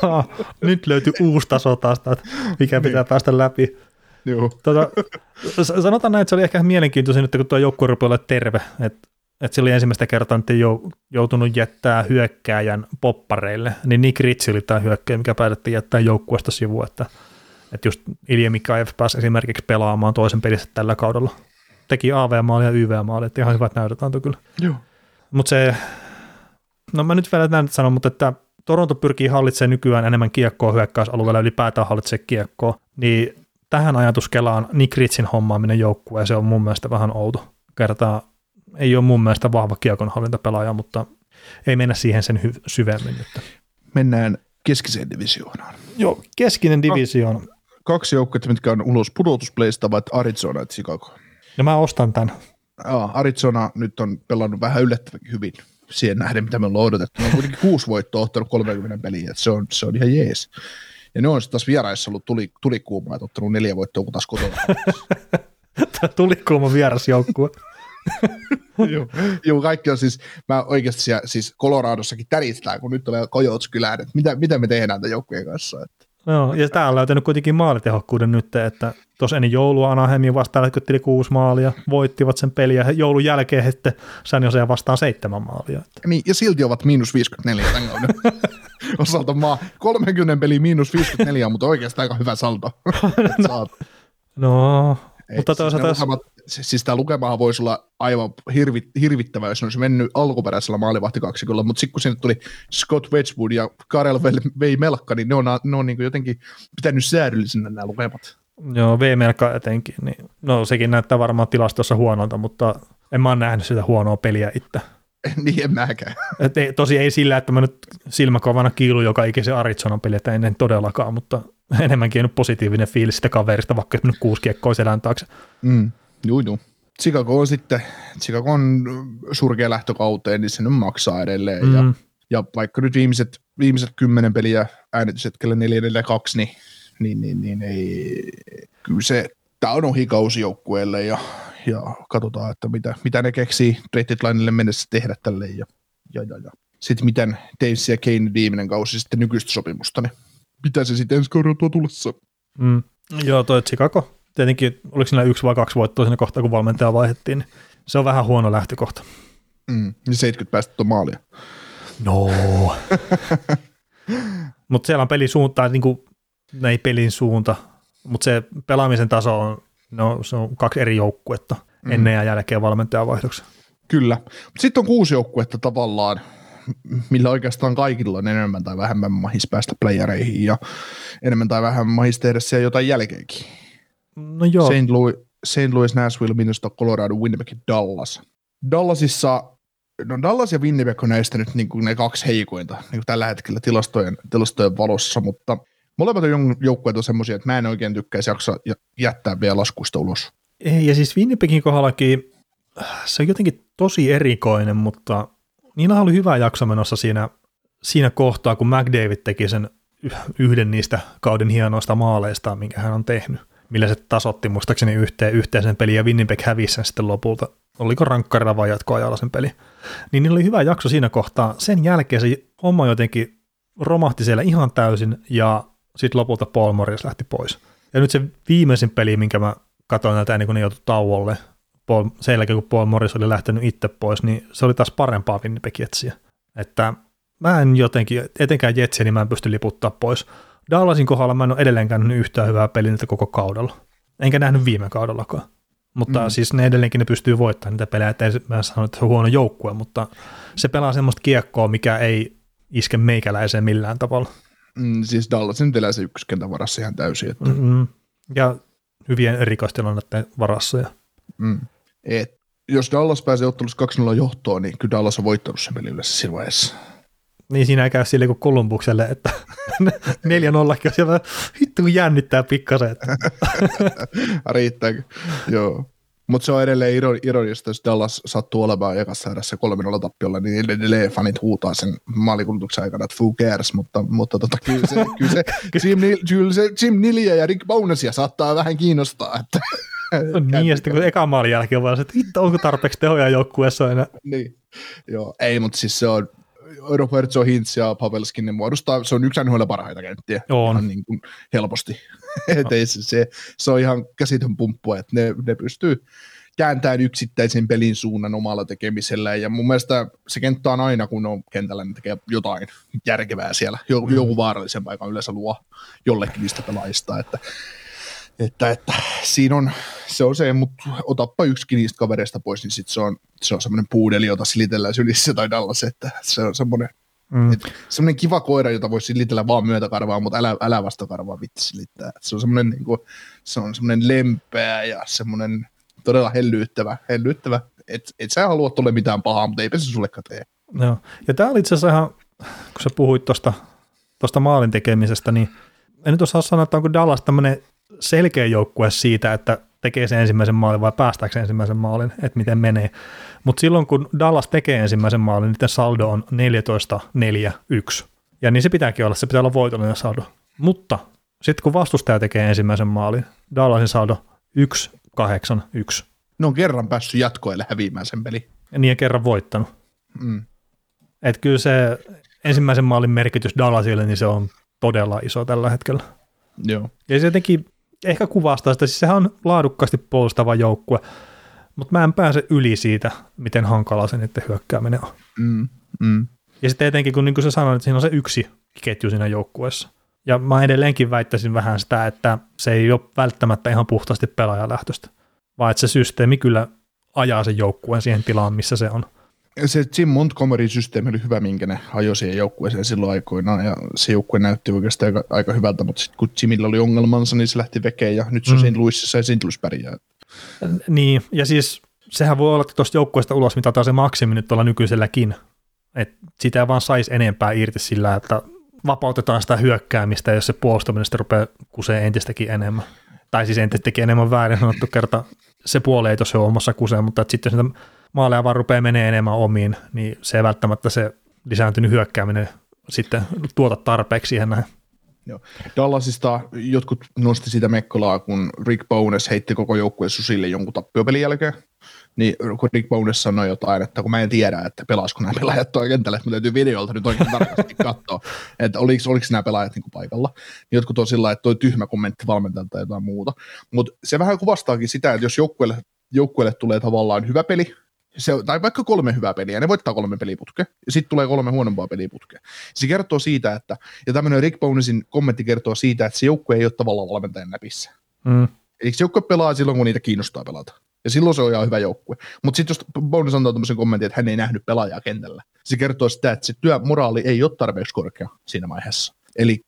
nyt löytyy uusi taso taas, että mikä pitää niin. päästä läpi. Joo. Tota, sanotaan näin, että se oli ehkä mielenkiintoisin nyt, kun tuo joukkue rupeaa olla terve, että että se oli ensimmäistä kertaa nyt joutunut jättää hyökkääjän poppareille, niin Nick Ritchie oli tämä hyökkäjä, mikä päätettiin jättää joukkueesta sivuun, että, että just Ilja Mikaev pääsi esimerkiksi pelaamaan toisen pelissä tällä kaudella teki AV-maali ja YV-maali, että ihan hyvät näytöt antoi kyllä. Joo. Mutta se, no mä nyt vielä näin sanon, mutta että Toronto pyrkii hallitsemaan nykyään enemmän kiekkoa hyökkäysalueella, ylipäätään hallitsee kiekkoa, niin tähän ajatuskelaan Nick Ritsin hommaaminen joukkueen, se on mun mielestä vähän outo. Kertaa ei ole mun mielestä vahva kiekonhallintapelaaja, mutta ei mennä siihen sen hy- syvemmin nyt. Mennään keskiseen divisioonaan. Joo, keskinen divisioona. Kaksi joukkuetta, mitkä on ulos pudotuspleista, ovat Arizona ja Chicago. Ja mä ostan tämän. Aa, Arizona nyt on pelannut vähän yllättävän hyvin siihen nähden, mitä me ollaan odotettu. Ne on kuitenkin kuusi voittoa ottanut 30 peliä, että se on, se on ihan jees. Ja ne on sitten taas vieraissa ollut tuli, tuli kuuma, että ottanut neljä voittoa, kun taas kotona. Tämä tuli kuuma vierasjoukkue. joo, joo, kaikki on siis, mä oikeasti siellä, siis Coloradossakin täristään, kun nyt tulee Coyotes kylään, että mitä, mitä me tehdään tämän joukkueen kanssa. Joo, ja täällä on löytänyt kuitenkin maalitehokkuuden nyt, että tuossa ennen joulua Anaheimin vastaan lätkytteli kuusi maalia, voittivat sen peliä, ja joulun jälkeen sitten San Jose vastaan seitsemän maalia. Että. Niin, ja silti ovat miinus 54 tämän kauden osalta maa. 30 peli miinus 54, mutta oikeastaan aika hyvä saldo. no, no mutta siis toisaalta... Lukemat, siis tämä lukemahan voisi olla aivan hirvi, hirvittävä, jos ne olisi mennyt alkuperäisellä maalivahtikaksikolla, mutta sitten kun sinne tuli Scott Wedgwood ja Karel vei Melkka, niin ne on, ne on niin jotenkin pitänyt säädyllisenä nämä lukemat. Joo, V-melkka etenkin. Niin, no sekin näyttää varmaan tilastossa huonolta, mutta en mä ole nähnyt sitä huonoa peliä itse. niin en mäkään. Et ei, tosi ei sillä, että mä nyt silmäkovana kiilu joka ikisen Arizonan peli, että en todellakaan, mutta enemmänkin nyt positiivinen fiilis sitä kaverista, vaikka nyt kuusi kiekkoa selän taakse. Mm, juu, juu. Chicago on sitten, Chicago on surkea lähtökauteen, niin sen on maksaa edelleen. Mm. Ja, ja, vaikka nyt viimeiset, viimeiset kymmenen peliä äänityshetkellä 4-4-2, niin, niin, niin, niin ei, kyllä se, tämä on ohikausi joukkueelle ja, ja katsotaan, että mitä, mitä ne keksii trade mennessä tehdä tälle ja, ja, ja, ja. sitten miten Davis ja Kane viimeinen kausi sitten nykyistä sopimusta, niin mitä se sitten ensi kaudella tulossa. Mm. Joo, toi Chicago. Tietenkin, oliko siinä yksi vai kaksi voittoa siinä kohtaa, kun valmentaja vaihdettiin, niin se on vähän huono lähtökohta. Mm. 70 päästettä maalia. No. mutta siellä on pelin suunta, niin kuin, ei pelin suunta, mutta se pelaamisen taso on, no, se on kaksi eri joukkuetta mm. ennen ja jälkeen valmentajavaihdoksessa. Kyllä. Sitten on kuusi joukkuetta tavallaan, millä oikeastaan kaikilla on enemmän tai vähemmän mahis päästä playereihin ja enemmän tai vähemmän mahis tehdä siellä jotain jälkeenkin. No joo. St. Louis, St. Louis, Nashville, Minnesota, Colorado, Winnipeg Dallas. Dallasissa no Dallas ja Winnipeg on näistä nyt niin kuin ne kaksi heikointa niin kuin tällä hetkellä tilastojen, tilastojen valossa, mutta molemmat on joukkueet on semmoisia, että mä en oikein tykkäisi jaksa jättää vielä laskuista ulos. Ei, ja siis Winnipegin kohdallakin se on jotenkin tosi erikoinen, mutta niillä oli hyvä jakso menossa siinä, siinä kohtaa, kun McDavid teki sen yhden niistä kauden hienoista maaleista, minkä hän on tehnyt, millä se tasotti muistaakseni yhteen, yhteisen pelin ja Winnipeg hävisi sen sitten lopulta. Oliko rankkarilla vai jatkoajalla sen peli? Niin niillä oli hyvä jakso siinä kohtaa. Sen jälkeen se homma jotenkin romahti siellä ihan täysin ja sitten lopulta Paul Morris lähti pois. Ja nyt se viimeisin peli, minkä mä katsoin näitä ennen kuin ne joutui tauolle, Paul, sen jälkeen kun Paul Morris oli lähtenyt itse pois, niin se oli taas parempaa Winnipeg Jetsiä. Että mä en jotenkin, etenkään Jetsiä, niin mä en pysty liputtaa pois. Dallasin kohdalla mä en ole edelleenkään nähnyt yhtään hyvää peliä koko kaudella. Enkä nähnyt viime kaudellakaan. Mutta mm. siis ne edelleenkin ne pystyy voittamaan niitä pelejä, ettei mä sano, että se on huono joukkue, mutta se pelaa semmoista kiekkoa, mikä ei iske meikäläiseen millään tavalla. Mm, siis Dallasin elää se ykköskentän varassa ihan täysin. Että... Mm-hmm. Ja hyvien erikoistilannetta varassa. Ja... Mm. Et jos Dallas pääsee ottelussa 2-0 johtoon, niin kyllä Dallas on voittanut sen peli yleensä siinä vaiheessa. Niin siinä ei käy sille kuin Kolumbukselle, että 4-0 on siellä hittu jännittää pikkasen. Että. Riittääkö? Joo. Mutta se on edelleen ironista, jos Dallas sattuu olemaan ekassa erässä 3-0 tappiolla, niin edelleen fanit huutaa sen maalikuulutuksen aikana, että who cares, mutta, mutta tota, kyllä, se, kyllä, se, Jim, kyllä se Jim Nilia ja Rick Bonesia saattaa vähän kiinnostaa. Että. niin, ja sitten kun eka maalin jälkeen on vaan se, että onko tarpeeksi tehoja joukkueessa enää. niin, joo, ei, mutta siis se on, Roberto Hintz ja Pavelskin, ne muodostaa, se on yksi NHL parhaita kenttiä. On. Ihan niin kuin helposti. Ei se, se, se, on ihan käsitön pumppu, että ne, ne pystyy kääntämään yksittäisen pelin suunnan omalla tekemisellä. Ja mun mielestä se kenttä on aina, kun on kentällä, niin tekee jotain järkevää siellä. Joku, mm. joku vaarallisen paikan yleensä luo jollekin niistä pelaajista. Että että, että siinä on, se on se, mutta otappa yksikin niistä kavereista pois, niin sit se on, se on semmoinen puudeli, jota silitellään sylissä tai Dallas, että se on semmoinen, mm. semmoinen kiva koira, jota voi silitellä vaan myötäkarvaa, mutta älä, älä vastakarvaa vitsi silittää. Se on semmoinen, niin kuin, se on semmoinen lempeä ja semmoinen todella hellyyttävä, hellyyttävä. Et, et sä halua tuolle mitään pahaa, mutta eipä se sullekaan tee. Joo. Ja tämä oli itse asiassa ihan, kun sä puhuit tuosta maalin tekemisestä, niin en nyt osaa sanoa, että onko Dallas tämmöinen selkeä joukkue siitä, että tekee sen ensimmäisen maalin vai päästääkö ensimmäisen maalin, että miten menee. Mutta silloin kun Dallas tekee ensimmäisen maalin, niin saldo on 14-4-1. Ja niin se pitääkin olla, se pitää olla voitollinen saldo. Mutta sitten kun vastustaja tekee ensimmäisen maalin, Dallasin saldo 1-8-1. Ne on kerran päässyt jatkoille häviämään sen peli. Ja niin ja kerran voittanut. Mm. Että kyllä se ensimmäisen maalin merkitys Dallasille, niin se on todella iso tällä hetkellä. Joo. Ja se jotenkin ehkä kuvastaa sitä, siis sehän on laadukkaasti puolustava joukkue, mutta mä en pääse yli siitä, miten hankala se niiden hyökkääminen on. Mm, mm. Ja sitten etenkin, kun niin kuin sä sanoit, että siinä on se yksi ketju siinä joukkueessa. Ja mä edelleenkin väittäisin vähän sitä, että se ei ole välttämättä ihan puhtaasti pelaajalähtöistä, vaan että se systeemi kyllä ajaa sen joukkueen siihen tilaan, missä se on se Jim Montgomery-systeemi oli hyvä, minkä ne ajoi siihen joukkueeseen silloin aikoinaan, ja se joukkue näytti oikeastaan aika, aika hyvältä, mutta sitten kun Jimillä oli ongelmansa, niin se lähti vekeen, ja nyt se on mm. siinä Luississa, ja St. Louis pärjää. Niin, ja siis sehän voi olla, että tuosta joukkueesta ulos mitataan se maksimi nyt tuolla nykyiselläkin, että sitä ei vaan saisi enempää irti sillä, että vapautetaan sitä hyökkäämistä, jos se puolustaminen sitten rupeaa kuseen entistäkin enemmän. Tai siis entistäkin enemmän väärin sanottu kerta, se puoli ei tosiaan omassa kuseen, mutta sitten jos maaleja vaan rupeaa menee enemmän omiin, niin se ei välttämättä se lisääntynyt hyökkääminen sitten tuota tarpeeksi siihen näin. Joo. Dallasista jotkut nosti sitä mekkolaa, kun Rick Bones heitti koko joukkueen susille jonkun tappiopelin jälkeen. Niin kun Rick Bones sanoi jotain, että kun mä en tiedä, että pelaasiko nämä pelaajat tuo kentälle, että täytyy videolta nyt oikein tarkasti katsoa, että oliko, oliko nämä pelaajat niin paikalla. Niin jotkut on sillä että toi tyhmä kommentti valmentajalta tai jotain muuta. Mutta se vähän kuvastaakin sitä, että jos joukkueelle, joukkueelle tulee tavallaan hyvä peli, se, tai vaikka kolme hyvää peliä, ne voittaa kolme peliputkea, ja sitten tulee kolme huonompaa peliputkea. Se kertoo siitä, että, ja tämmöinen Rick Bonesin kommentti kertoo siitä, että se joukkue ei ole tavallaan valmentajan näpissä. Mm. Eli se joukkue pelaa silloin, kun niitä kiinnostaa pelata. Ja silloin se on ihan hyvä joukkue. Mutta sitten jos Bones antaa tämmöisen kommentin, että hän ei nähnyt pelaajaa kentällä, se kertoo sitä, että se työmoraali ei ole tarpeeksi korkea siinä vaiheessa. Eli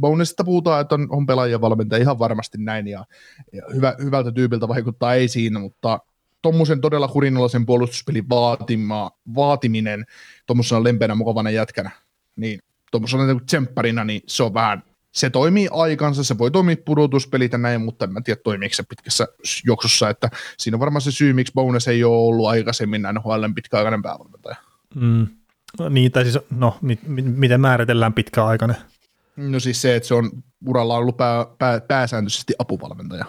Bonesista puhutaan, että on, on pelaajia valmentaja ihan varmasti näin, ja, ja hyvä, hyvältä tyypiltä vaikuttaa ei siinä, mutta tuommoisen todella kurinalaisen puolustuspelin vaatima, vaatiminen tuommoisena lempeänä mukavana jätkänä, niin tuommoisena niin tsempparina, niin se on vähän, se toimii aikansa, se voi toimia pudotuspelit ja näin, mutta en mä tiedä toimiiko se pitkässä juoksussa, että siinä on varmaan se syy, miksi Bonus ei ole ollut aikaisemmin NHLn pitkäaikainen päävalmentaja. Mm. Niin, tai siis, no, mi- mi- miten määritellään pitkäaikainen? No siis se, että se on uralla ollut pää, pää, pääsääntöisesti apuvalmentaja.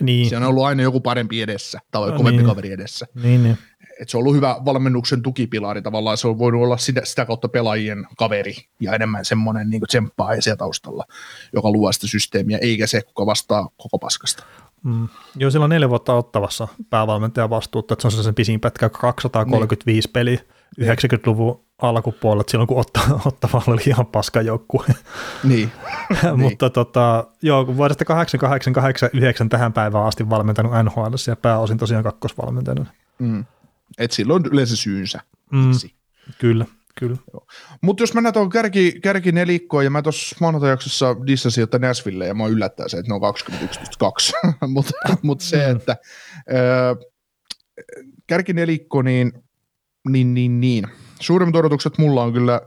Niin, Se on ollut aina joku parempi edessä tai kovempi niin. kaveri edessä. niin, niin. Et se on ollut hyvä valmennuksen tukipilari tavallaan, se on voinut olla sitä, sitä kautta pelaajien kaveri ja enemmän semmoinen niin tsemppaa siellä taustalla, joka luo sitä systeemiä, eikä se, kuka vastaa koko paskasta. Mm. Joo, sillä on neljä vuotta ottavassa päävalmentajan vastuutta, että se on sen pisin pätkä 235 niin. peliä 90-luvun alkupuolella, silloin kun otta, Ottavalla oli ihan paska joukkue. Niin, Mutta tota, joo, kun vuodesta 8889 tähän päivään asti valmentanut NHL ja pääosin tosiaan kakkosvalmentajana. mm. et sillä on yleensä syynsä. Mm, kyllä, kyllä. Mutta jos mennään tuohon kärki, kärki nelikkoon, ja mä tuossa maanantajaksossa dissasin, että Nashville, ja mä yllättää se, että ne on 21.2, mutta mut se, Mm. että ö, kärki nelikko, niin, niin, niin, niin. Suurimmat odotukset mulla on kyllä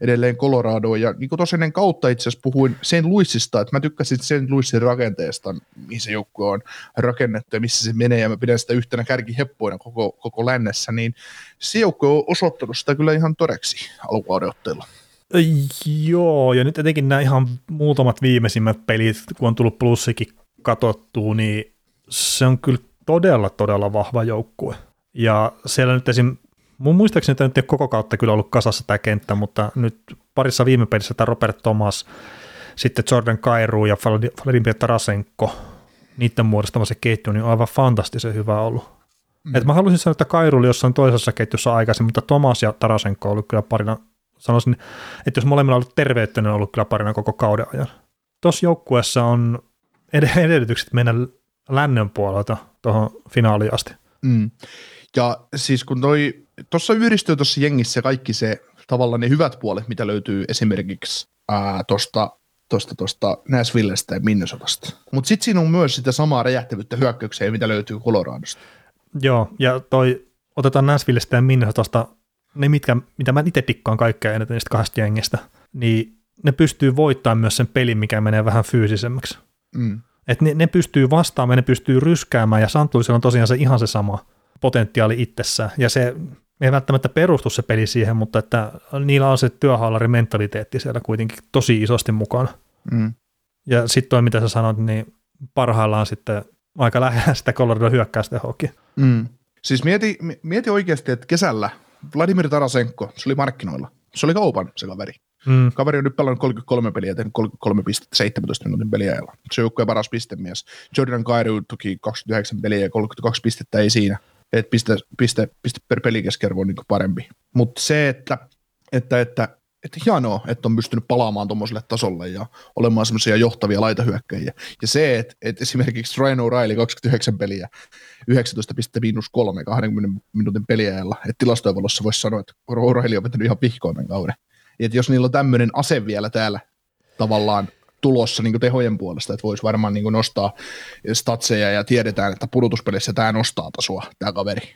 edelleen Colorado, ja niin kuin ennen kautta itse asiassa puhuin St. Louisista, että mä tykkäsin St. Louisin rakenteesta, mihin se joukkue on rakennettu ja missä se menee, ja mä pidän sitä yhtenä kärkiheppoina koko, koko lännessä, niin se joukkue on osoittanut sitä kyllä ihan todeksi alkukauden. Joo, ja nyt etenkin nämä ihan muutamat viimeisimmät pelit, kun on tullut plussikin katottua, niin se on kyllä todella, todella vahva joukkue. Ja siellä nyt esim. Mun muistaakseni tämä nyt ei ole koko kautta kyllä ollut kasassa tämä kenttä, mutta nyt parissa viime pelissä tämä Robert Thomas, sitten Jordan Kairu ja Vladimir Tarasenko, niiden muodostama se ketju, niin on aivan fantastisen hyvä ollut. Mm. Et mä haluaisin sanoa, että Kairu oli jossain toisessa ketjussa aikaisemmin, mutta Thomas ja Tarasenko on ollut kyllä parina, sanoisin, että jos molemmilla on ollut terveyttä, ne on ollut kyllä parina koko kauden ajan. Tuossa joukkueessa on ed- edellytykset mennä lännen puolelta tuohon finaaliin asti. Mm. Ja siis kun toi, tuossa yhdistyy tuossa jengissä kaikki se tavallaan ne hyvät puolet, mitä löytyy esimerkiksi tuosta tosta, tosta Nashvillestä ja Minnesotasta. Mutta sitten siinä on myös sitä samaa räjähtävyyttä hyökkäykseen, mitä löytyy Coloradosta. Joo, ja toi, otetaan Nashvillestä ja Minnesotasta ne, mitkä, mitä mä itse tikkaan kaikkea eniten niistä kahdesta jengistä, niin ne pystyy voittamaan myös sen pelin, mikä menee vähän fyysisemmäksi. Mm. Et ne, ne pystyy vastaamaan, ne pystyy ryskäämään, ja Santuisella on tosiaan se ihan se sama potentiaali itsessään, ja se ei välttämättä perustu se peli siihen, mutta että niillä on se työhaalari-mentaliteetti siellä kuitenkin tosi isosti mukana. Mm. Ja sitten toi, mitä sä sanoit, niin parhaillaan sitten aika lähellä sitä Colorado hyökkäystehoakin. Mm. Siis mieti, mieti oikeasti, että kesällä Vladimir Tarasenko, se oli markkinoilla. Se oli kaupan se kaveri. Mm. Kaveri on nyt pelannut 33 peliä tehnyt 33 pistettä 17 minuutin peliajalla. Se on joukkueen paras pistemies. Jordan Kairu toki 29 peliä ja 32 pistettä ei siinä. Et piste, piste, piste per pelikeskiarvo on niin parempi. Mutta se, että, että, että, että hienoa, että on pystynyt palaamaan tuommoiselle tasolle ja olemaan semmoisia johtavia laitahyökkäjiä. Ja se, että, että esimerkiksi Ryan O'Reilly 29 peliä, 19 pistettä miinus 3 20 minuutin peliajalla. Että tilastojen valossa voisi sanoa, että O'Reilly on vetänyt ihan pihkoimen kauden. Että jos niillä on tämmöinen ase vielä täällä tavallaan tulossa niin tehojen puolesta, että voisi varmaan niin nostaa statseja ja tiedetään, että pudotuspelissä tämä nostaa tasoa, tämä kaveri.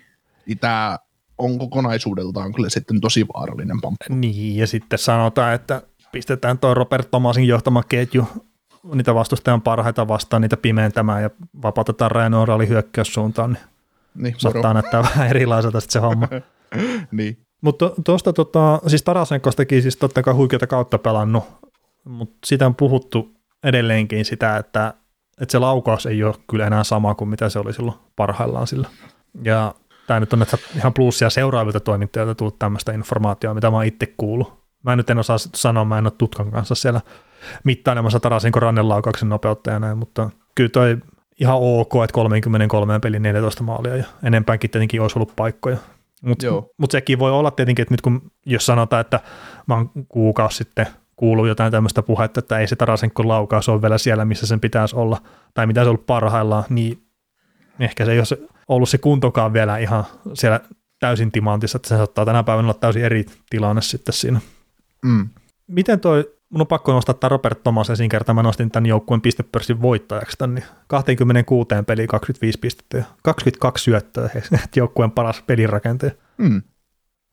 Niin tämä on kokonaisuudeltaan kyllä sitten tosi vaarallinen pamppu. Niin, ja sitten sanotaan, että pistetään tuo Robert Thomasin johtama ketju niitä vastustajan parhaita vastaan niitä pimentämään ja vapautetaan Ryan O'Reilly hyökkäyssuuntaan, niin, Niin, saattaa näyttää vähän erilaiselta sitten se homma. niin. Mutta tuosta, tota, siis Tarasenkostakin siis totta kai huikeata kautta pelannut, mutta sitä on puhuttu edelleenkin sitä, että, että se laukaus ei ole kyllä enää sama kuin mitä se oli silloin parhaillaan sillä. Ja tämä nyt on näitä ihan plussia seuraavilta toimittajilta tullut tämmöistä informaatiota, mitä mä oon itse kuullut. Mä nyt en osaa sanoa, mä en ole Tutkan kanssa siellä mittailemassa Tarasenko rannelaukauksen nopeutta ja näin, mutta kyllä toi ihan ok, että 33 pelin 14 maalia ja enempäänkin tietenkin olisi ollut paikkoja. Mutta mut sekin voi olla tietenkin, että nyt kun jos sanotaan, että mä oon kuukausi sitten kuuluu jotain tämmöistä puhetta, että ei se Tarasenko laukaus ole vielä siellä, missä sen pitäisi olla, tai mitä se on ollut parhaillaan, niin ehkä se ei ole ollut se kuntokaan vielä ihan siellä täysin timantissa, että se saattaa tänä päivänä olla täysin eri tilanne sitten siinä. Mm. Miten toi mun on pakko nostaa tämä Robert Thomas esiin kertaa, mä nostin tämän joukkueen pistepörssin voittajaksi tämän, niin 26 peliä 25 pistettä ja 22 syöttöä, joukkueen paras pelirakentaja. Mm.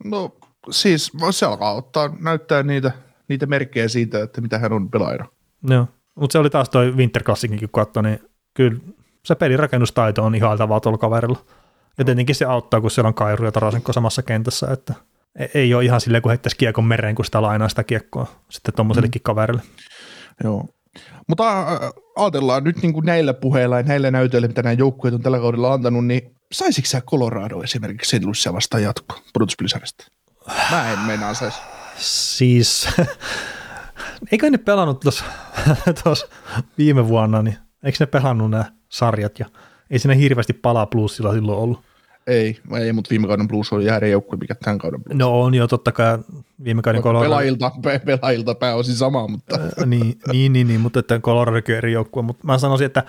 No siis se alkaa ottaa, näyttää niitä, niitä merkkejä siitä, että mitä hän on pelaajana. Joo, mutta se oli taas toi Winter Classicin kun katsoi, niin kyllä se pelirakennustaito on ihan tavalla tuolla kaverilla. Ja tietenkin se auttaa, kun siellä on Kairu ja Tarasenko samassa kentässä, että e- ei ole ihan silleen, kun heittäisi kiekon mereen, kun sitä lainaa sitä kiekkoa sitten tuommoisellekin mm. kaverille. Joo. Mutta ajatellaan nyt niin kuin näillä puheilla ja näillä näytöillä, mitä nämä joukkueet on tällä kaudella antanut, niin saisiko sä Colorado esimerkiksi St. Louisia vastaan jatko pudotuspelisarjasta? Mä en meinaa saisi. Siis, eikö ne pelannut tuossa viime vuonna, niin eikö ne pelannut nämä sarjat ja ei siinä hirveästi palaa plussilla silloin ollut. Ei, ei mutta viime kauden Blues oli ihan joukkue, mikä tämän kauden Blues. No on jo totta kai viime kauden Colorado. Pelaajilta, pe- pelaajilta pääosin sama, mutta... niin, niin, niin, niin, mutta että Colorado eri joukkue, mutta mä sanoisin, että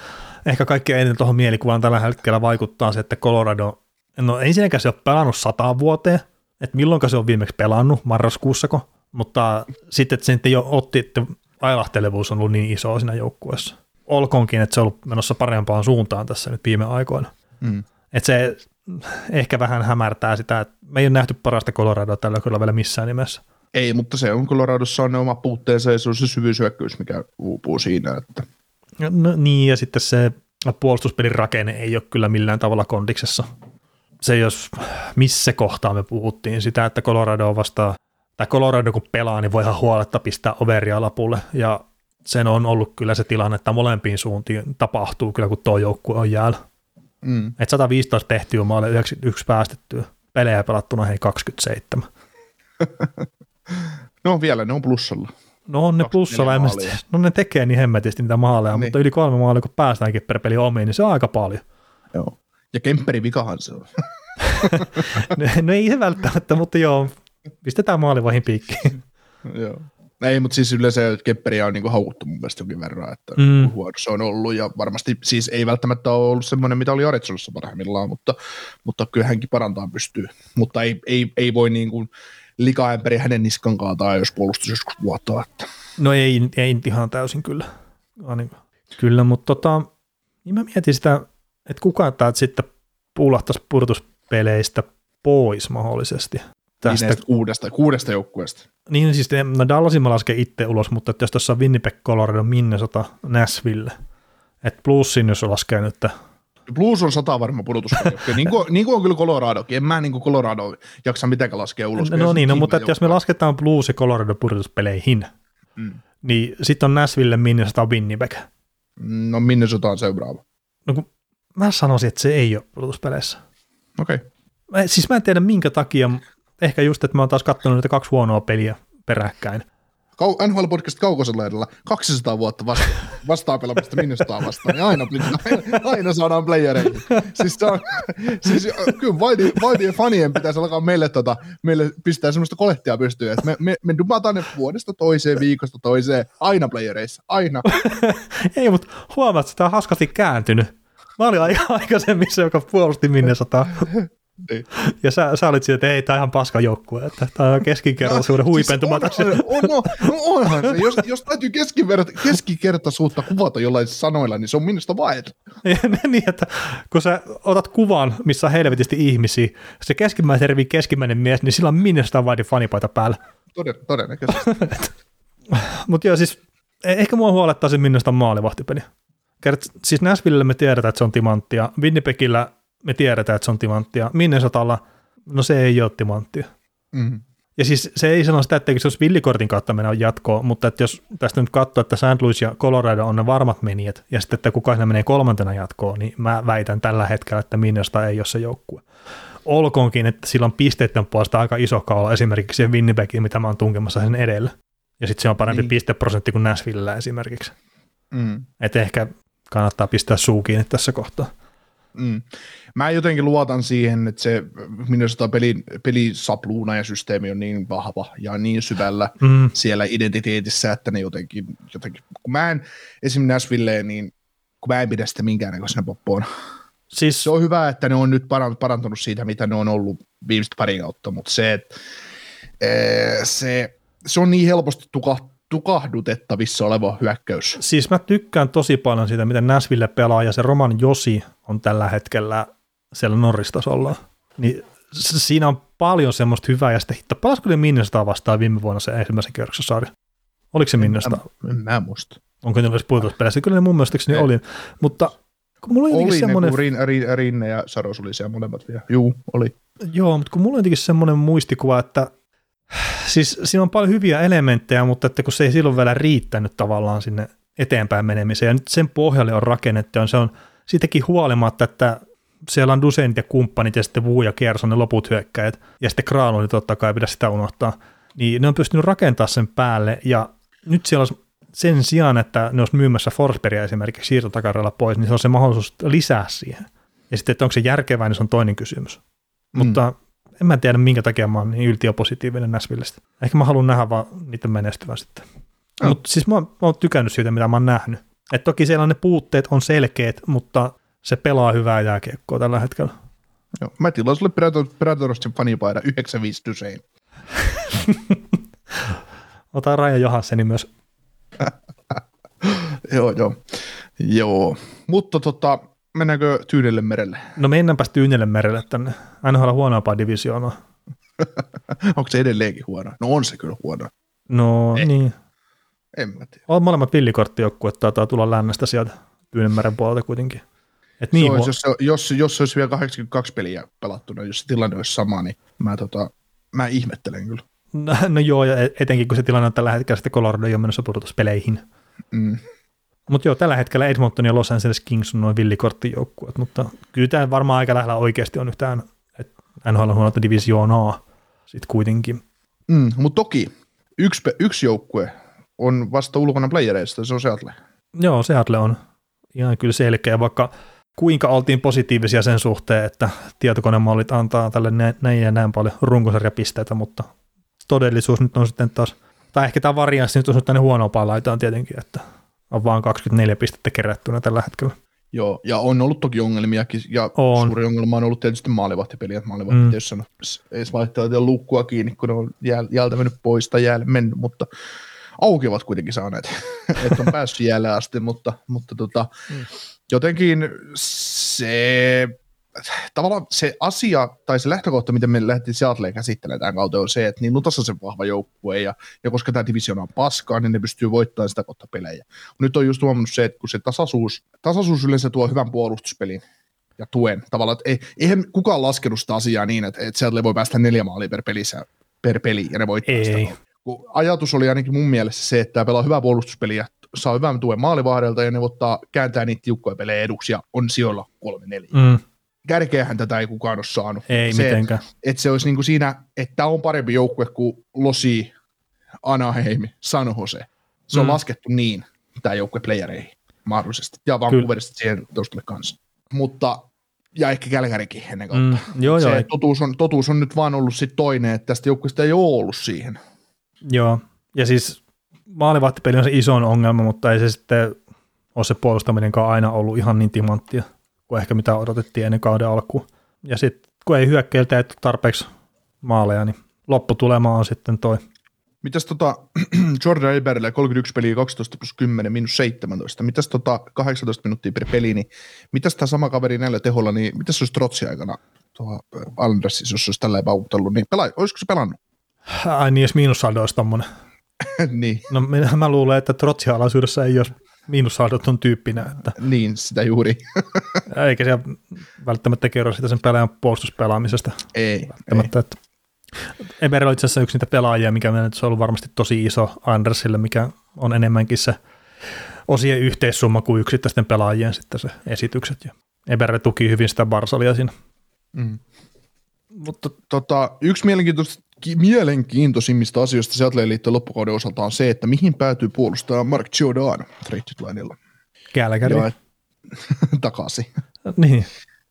ehkä kaikkein eniten tuohon mielikuvaan tällä hetkellä vaikuttaa se, että Colorado, no ensinnäkään se on pelannut sataan vuoteen, että milloin se on viimeksi pelannut, marraskuussako, mutta sitten, että se ei ole otti, että ailahtelevuus on ollut niin iso siinä joukkueessa. Olkoonkin, että se on ollut menossa parempaan suuntaan tässä nyt viime aikoina. Mm. Että se ehkä vähän hämärtää sitä, että me ei ole nähty parasta Coloradoa tällä kyllä vielä missään nimessä. Ei, mutta se on Coloradossa on ne oma puutteensa ja se on se syvyysyökkyys, mikä uupuu siinä. Että. No, niin, ja sitten se puolustuspelin rakenne ei ole kyllä millään tavalla kondiksessa. Se jos missä kohtaa me puhuttiin sitä, että Colorado on vasta, tai Colorado kun pelaa, niin voi ihan huoletta pistää overia lapulle, ja sen on ollut kyllä se tilanne, että molempiin suuntiin tapahtuu kyllä, kun tuo joukkue on jäällä. Mm. Et 115 tehtyä maalle 91 päästettyä. Pelejä pelattuna hei 27. no vielä, ne on plussalla. No on ne plussalla, no ne tekee niin hemmetisti niitä maaleja, niin. mutta yli kolme maalia, kun päästäänkin per peli omiin, niin se on aika paljon. Joo. Ja Kempperi vikahan se on. no, no ei se välttämättä, mutta joo, pistetään maalivahin piikkiin. joo. Ei, mutta siis yleensä Kepperiä on niin haukuttu mun mielestä jonkin verran, että mm. huono se on ollut, ja varmasti siis ei välttämättä ole ollut semmoinen, mitä oli Aretsonassa parhaimmillaan, mutta, mutta kyllä hänkin parantaa pystyy, mutta ei, ei, ei voi niin kuin likaämpäri hänen niskan kaataa, jos puolustus joskus vuotaa. Että. No ei, ei ihan täysin kyllä, niin, kyllä, mutta tota, niin mä mietin sitä, että kuka täältä sitten puulahtaisi purtuspeleistä pois mahdollisesti tästä niin kuudesta, kuudesta joukkueesta. Niin siis no Dallasin mä lasken itse ulos, mutta jos tuossa on Winnipeg, Colorado, Minnesota, Nashville, että plussin jos laskee nyt. Blues on sata varma pudotus. niin, kuin, niin kuin on kyllä Coloradokin. En mä niin kuin Colorado jaksa mitenkään laskea ulos. No, no niin, no, mutta että jos me lasketaan Blues ja Colorado pudotuspeleihin, mm. niin sitten on Nashville, Minnesota, Winnipeg. No Minnesota on seuraava. No kun mä sanoisin, että se ei ole pudotuspeleissä. Okei. Okay. Siis mä en tiedä minkä takia ehkä just, että mä oon taas katsonut niitä kaksi huonoa peliä peräkkäin. NHL Podcast kaukosella edellä 200 vuotta vasta, vastaan pelaamista minusta vastaan, niin aina, aina, aina saadaan playereihin. Siis, on, siis kyllä vaidien fanien pitäisi alkaa meille, tota, meille pistää semmoista kolehtia pystyyn, että me, me, me dumataan ne vuodesta toiseen, viikosta toiseen, aina playereissa, aina. Ei, mutta huomaat, että tämä on haskasti kääntynyt. Mä olin aikaisemmin se, joka puolusti Minnesotaa. Niin. Ja sä, sä olit siitä, että ei, tämä ihan paska joukkue, että tämä on keskinkertaisuuden no, huipentuma. Siis on, on, no, no onhan se. Jos, jos täytyy keskikertaisuutta kuvata jollain sanoilla, niin se on minusta vain. niin, että kun sä otat kuvan, missä on helvetisti ihmisiä, se keskimmäinen tervi keskimmäinen mies, niin sillä on minusta vain fanipaita päällä. Toden, todennäköisesti. Mutta joo, siis e- ehkä mua huolettaa se minusta maalivahtipeli. Kert, siis Nashville me tiedetään, että se on timanttia. Winnipegillä me tiedetään, että se on timanttia. Minnesotalla, no se ei ole timanttia. Mm-hmm. Ja siis se ei sano sitä, että se olisi villikortin kautta mennä jatkoon, mutta että jos tästä nyt katsoo, että St. Louis ja Colorado on ne varmat menijät, ja sitten, että kuka menee kolmantena jatkoon, niin mä väitän tällä hetkellä, että Minnesota ei ole se joukkue. Olkoonkin, että sillä on pisteiden puolesta aika iso kaula esimerkiksi siihen Winnipegiin, mitä mä oon tunkemassa sen edellä. Ja sitten se on parempi niin. pisteprosentti kuin Nashville esimerkiksi. Mm. Että ehkä kannattaa pistää suu kiinni tässä kohtaa. Mm. Mä jotenkin luotan siihen, että se minusta pelin, pelisapluuna ja systeemi on niin vahva ja niin syvällä mm. siellä identiteetissä, että ne jotenkin, jotenkin kun mä en esimerkiksi Nashvilleen, niin kun mä en pidä sitä minkäännäköisenä poppoona. Siis... Se on hyvä, että ne on nyt parantunut siitä, mitä ne on ollut viimeistä pari kautta, mutta se, että se, se on niin helposti tukahdutettavissa oleva hyökkäys. Siis mä tykkään tosi paljon siitä, miten Nashville pelaa ja se Roman Josi on tällä hetkellä siellä Norristasolla. Niin siinä on paljon semmoista hyvää ja sitten hitto, pelasiko ne Minnesota vastaan viime vuonna se ensimmäisen kierroksen sarja? Oliko se Minnesota? En, en mä muista. Onko ne olisi pudotuspeleissä? Kyllä ne mun mielestä niin oli, mutta kun mulla oli semmoinen... ne, kun Rinne, Rinne ja Saros oli siellä molemmat vielä. Juu, oli. Joo, mutta kun mulla on jotenkin semmoinen muistikuva, että siis siinä on paljon hyviä elementtejä, mutta että kun se ei silloin vielä riittänyt tavallaan sinne eteenpäin menemiseen, ja nyt sen pohjalle on rakennettu, ja se on siitäkin huolimatta, että siellä on Dusenit ja kumppanit, ja sitten Wu ja Kierson ne loput hyökkäjät, ja sitten Kraaloni totta kai pidä sitä unohtaa, niin ne on pystynyt rakentamaan sen päälle, ja nyt siellä on sen sijaan, että ne olisi myymässä Forsbergia esimerkiksi siirtotakarilla pois, niin se on se mahdollisuus lisää siihen. Ja sitten, että onko se järkevää, niin se on toinen kysymys. Mm. Mutta en mä tiedä, minkä takia mä oon niin yltiopositiivinen Näsvillestä. Ehkä mä haluan nähdä vaan niiden menestyvän sitten. No. Mutta siis mä mä oon tykännyt siitä, mitä mä oon nähnyt. Et toki siellä ne puutteet on selkeät, mutta se pelaa hyvää jääkiekkoa tällä hetkellä. Joo, mä tilaan sulle Predatorsin fanipaida 95 Dusein. Ota Raja Johasseni myös. joo, joo. Joo, mutta tota, mennäänkö Tyynelle merelle? No mennäänpäs Tyynelle merelle tänne. Olla huonompaa divisioonaa. Onko se edelleenkin huono? No on se kyllä huono. No Ei. niin. En mä tiedä. On molemmat villikorttijoukkueet, taitaa tulla lännestä sieltä Tyynenmeren puolelta kuitenkin. Et niin olisi, jos, jos, jos olisi vielä 82 peliä pelattuna, jos se tilanne olisi sama, niin mä, tota, mä ihmettelen kyllä. No, no joo, ja etenkin kun se tilanne on tällä hetkellä sitten Colorado ei ole menossa pudotuspeleihin. Mm. Mutta joo, tällä hetkellä Edmonton ja Los Angeles Kings on noin villikorttijoukkueet, mutta kyllä tämä varmaan aika lähellä oikeasti on yhtään, NHL on huonolta divisioonaa sitten kuitenkin. Mm, mutta toki yksi, yksi joukkue on vasta ulkona playereista, se on Seattle. Joo, Seattle on ihan kyllä selkeä, vaikka kuinka oltiin positiivisia sen suhteen, että tietokonemallit antaa tälle näin ja näin paljon runkosarjapisteitä, mutta todellisuus nyt on sitten taas, tai ehkä tämä varianssi nyt on sitten tänne huonompaan laitaan tietenkin, että on vaan 24 pistettä kerättynä tällä hetkellä. Joo, ja on ollut toki ongelmiakin, ja on. suuri ongelma on ollut tietysti maalivahtipeli, että maalivahti mm. jos on edes vaihtaa luukkua kiinni, kun ne on jäl, jältä mennyt pois tai jäällä mennyt, mutta auki ovat kuitenkin saaneet, että on päässyt jäälle asti, mutta, mutta tota, mm. jotenkin se tavallaan se asia tai se lähtökohta, miten me lähdettiin Seattleen käsittelemään tämän kautta, on se, että niin on se vahva joukkue ja, ja koska tämä divisioona on paskaa, niin ne pystyy voittamaan sitä kautta pelejä. Nyt on just huomannut se, että kun se tasaisuus, tasaisuus yleensä tuo hyvän puolustuspelin ja tuen. Tavallaan, että ei, eihän kukaan laskenut sitä asiaa niin, että, että Seattle voi päästä neljä maalia per, pelissä, per peli ja ne voittaa ei. sitä. Kun ajatus oli ainakin mun mielestä se, että tämä pelaa hyvää puolustuspeliä, saa hyvän tuen maalivahdelta ja ne voittaa, kääntää niitä tiukkoja pelejä eduksi ja on sijoilla kolme neljä. Mm kärkeähän tätä ei kukaan ole saanut. Ei se, mitenkään. Että et se olisi niinku siinä, että tämä on parempi joukkue kuin Losi, Anaheim, San Jose. Se on mm. laskettu niin, tämä joukkue playereihin mahdollisesti. Ja Vancouverista siihen tuostalle kanssa. Mutta, ja ehkä Kälkärikin ennen kautta. Mm, joo, se joo. Totuus, on, totuus on nyt vaan ollut sit toinen, että tästä joukkueesta ei ole ollut siihen. Joo, ja siis maalivahtipeli on se iso ongelma, mutta ei se sitten ole se puolustaminenkaan aina ollut ihan niin timanttia kuin ehkä mitä odotettiin ennen kauden alkuun. Ja sitten kun ei hyökkäiltä et tarpeeksi maaleja, niin lopputulema on sitten toi. Mitäs tota Jordan Eberle 31 peliä 12 plus 10 minus 17. Mitäs tota 18 minuuttia per peli, niin mitäs tämä sama kaveri näillä teholla, niin mitäs se olisi Trotsi aikana tuohon Andersissa, jos olisi tällä pautellut, niin pelaa, olisiko se pelannut? Ai niin, jos miinussaldo olisi tommonen. niin. No minä, mä luulen, että Trotsi-alaisuudessa ei olisi on tyyppinä. Että niin, sitä juuri. eikä se välttämättä kerro sitä sen pelaajan puolustuspelaamisesta. Ei. Välttämättä, ei. Että Eber on itse asiassa yksi niitä pelaajia, mikä on ollut varmasti tosi iso Andersille, mikä on enemmänkin se osien yhteissumma kuin yksittäisten pelaajien sitten se esitykset. Ja Eber tuki hyvin sitä Barsalia siinä. Mm. Mutta tota, yksi mielenkiintoista mielenkiintoisimmista asioista Seattle liittyen loppukauden osalta on se, että mihin päätyy puolustaa Mark Giordano trade Kälkäri. takaisin. niin.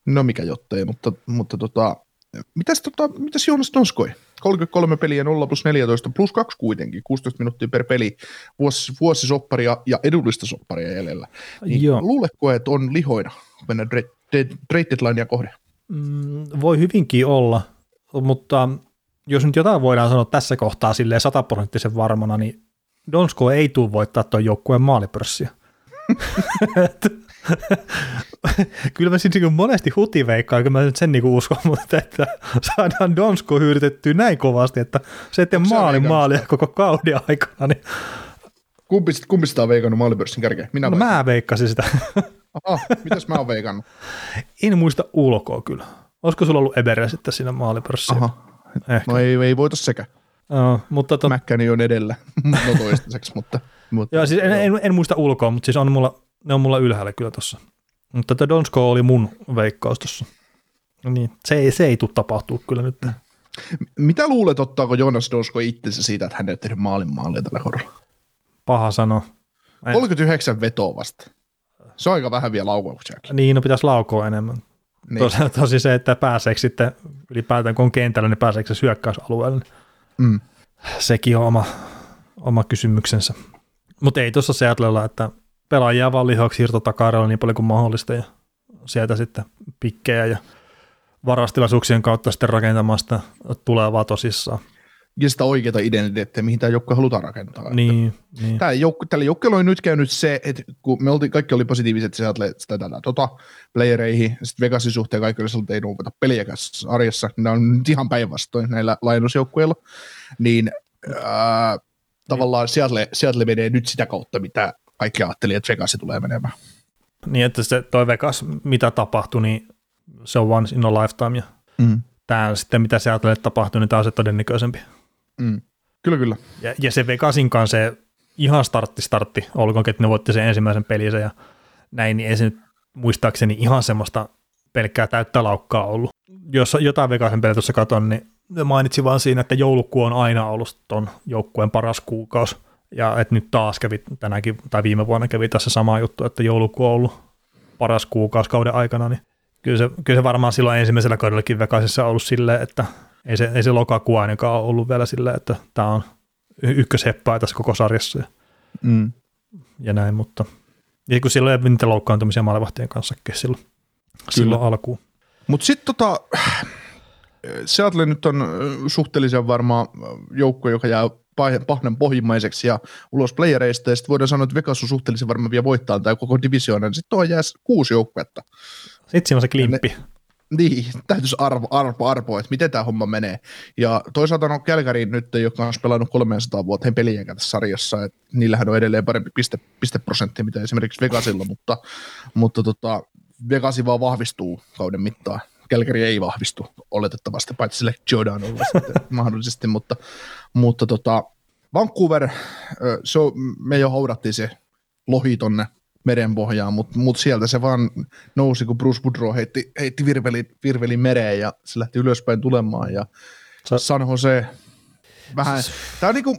No mikä jottei, mutta, mutta tota, mitäs, tota, mitäs Joonas Tonskoi? 33 peliä 0 plus 14 plus 2 kuitenkin, 16 minuuttia per peli, vuosi, vuosisopparia ja edullista sopparia jäljellä. Niin Joo. Luuletko, että on lihoina mennä trade deadlinea kohde? Mm, voi hyvinkin olla, mutta jos nyt jotain voidaan sanoa tässä kohtaa silleen sataprosenttisen varmana, niin Donsko ei tule voittaa tuon joukkueen maalipörssiä. kyllä mä siis niin monesti hutiveikkaan, kun mä nyt sen niin uskon, mutta että saadaan Donsko hyydytettyä näin kovasti, että se ettei maali maalia koko kauden aikana. Niin... Kumpi, kumpi sitä on veikannut maalipörssin kärkeen? Minä no, mä veikkasin sitä. Aha, mitäs mä oon veikannut? En muista ulkoa kyllä. Olisiko sulla ollut Ebere sitten siinä maalipörssissä? Aha. Ehkä. No ei, ei voita sekä. No, mutta to... Mäkkäni on edellä, no toistaiseksi, mutta... mutta Joo, siis en, en, en, muista ulkoa, mutta siis on mulla, ne on mulla ylhäällä kyllä tuossa. Mutta tämä Donsko oli mun veikkaus tuossa. No niin, se ei, se ei tule tapahtuu kyllä nyt. Mitä luulet, ottaako Jonas Donsko itsensä siitä, että hän ei tehnyt maalin maalia tällä kohdalla? Paha sano. 39 vetoa vasta. Se on aika vähän vielä laukauksiakin. Niin, no pitäisi laukoa enemmän. Niin. Tosi, tosi se, että pääseekö sitten ylipäätään, kun on kentällä, niin pääseekö se hyökkäysalueelle. Mm. Sekin on oma, oma kysymyksensä. Mutta ei tuossa Seattlella, että pelaajia vaan lihoiksi irtotakaarella niin paljon kuin mahdollista ja sieltä sitten pikkejä ja varastilaisuuksien kautta sitten rakentamaan sitä tulevaa tosissaan. Ja sitä oikeaa identiteettiä, mihin tämä joukkue halutaan rakentaa. Niin, että niin. Tämä joukku, tällä joukkueella on nyt käynyt se, että kun me oltiin, kaikki oli positiiviset sieltä sitä tätä tota, playereihin, sitten Vegasin suhteen kaikki oli että ei peliä arjessa, niin nämä on nyt ihan päinvastoin näillä lainusjoukkueilla, niin ää, tavallaan Seattle, Seattle menee nyt sitä kautta, mitä kaikki ajatteli, että Vegas tulee menemään. Niin, että se toi Vegas, mitä tapahtui, niin se on once in a lifetime, ja mm. tämä sitten, mitä Seattle tapahtui, niin tämä on se todennäköisempi. Mm. Kyllä, kyllä. Ja, ja se Vegasin kanssa se ihan startti startti, olkoon, että ne voitti sen ensimmäisen pelinsä ja näin, niin ei se nyt muistaakseni ihan semmoista pelkkää täyttä laukkaa ollut. Jos jotain Vegasin peliä tuossa katon, niin mainitsin vaan siinä, että joulukuu on aina ollut ton joukkueen paras kuukausi. Ja että nyt taas kävi tänäkin, tai viime vuonna kävi tässä sama juttu, että joulukuu on ollut paras kuukausi kauden aikana, niin kyllä se, kyllä se varmaan silloin ensimmäisellä kaudellakin Vegasissa on ollut silleen, että ei se, ei se lokakuu ainakaan ole ollut vielä silleen, että tämä on ykkösheppää tässä koko sarjassa ja, mm. ja näin, mutta ja kun silloin ei niitä loukkaantumisia maalevahtien kanssa silloin, silloin alkuun. Mutta sitten tota, Seattle nyt on suhteellisen varmaan joukko, joka jää pahnen pohjimmaiseksi ja ulos playereista, ja sitten voidaan sanoa, että Vegas on suhteellisen varmaan vielä voittaa tai koko divisioonan, sitten tuo jää kuusi joukkuetta. Sitten siinä on se klimppi. Ne, niin, täytyisi arvo, arvo, arvo, että miten tämä homma menee. Ja toisaalta on Kälkäri nyt, joka on pelannut 300 vuoteen peliä tässä sarjassa, että niillähän on edelleen parempi piste, pisteprosentti, mitä esimerkiksi Vegasilla, mutta, mutta tota, Vegasi vaan vahvistuu kauden mittaan. Kälkäri ei vahvistu oletettavasti, paitsi sille sitten mahdollisesti, mutta, mutta tota, Vancouver, se on, me jo haudattiin se lohi tonne merenpohjaan, mutta mut sieltä se vaan nousi, kun Bruce Woodrow heitti, heitti virveli, virveli mereen ja se lähti ylöspäin tulemaan ja Sä... San Jose vähän, tämä on niinku,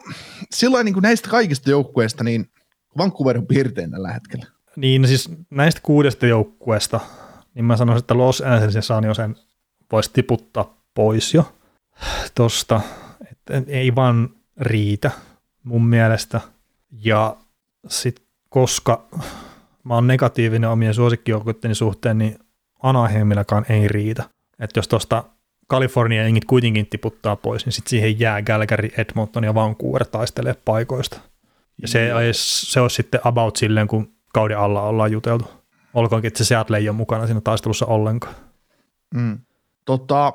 silloin niinku näistä kaikista joukkueista, niin Vancouver on piirtein tällä hetkellä. Niin, no siis näistä kuudesta joukkueesta, niin mä sanoisin, että Los Angeles ja San Jose voisi tiputtaa pois jo tosta, että ei vaan riitä mun mielestä. Ja sitten koska mä oon negatiivinen omien suosikkijoukkueiden suhteen, niin Anaheimillakaan ei riitä. Että jos tuosta Kalifornia engit kuitenkin tiputtaa pois, niin sitten siihen jää Calgary, Edmonton ja Vancouver taistelee paikoista. Ja se, mm. se olisi sitten about silleen, kun kauden alla ollaan juteltu. Olkoonkin, että se Seattle ei ole mukana siinä taistelussa ollenkaan. Mm. Tota,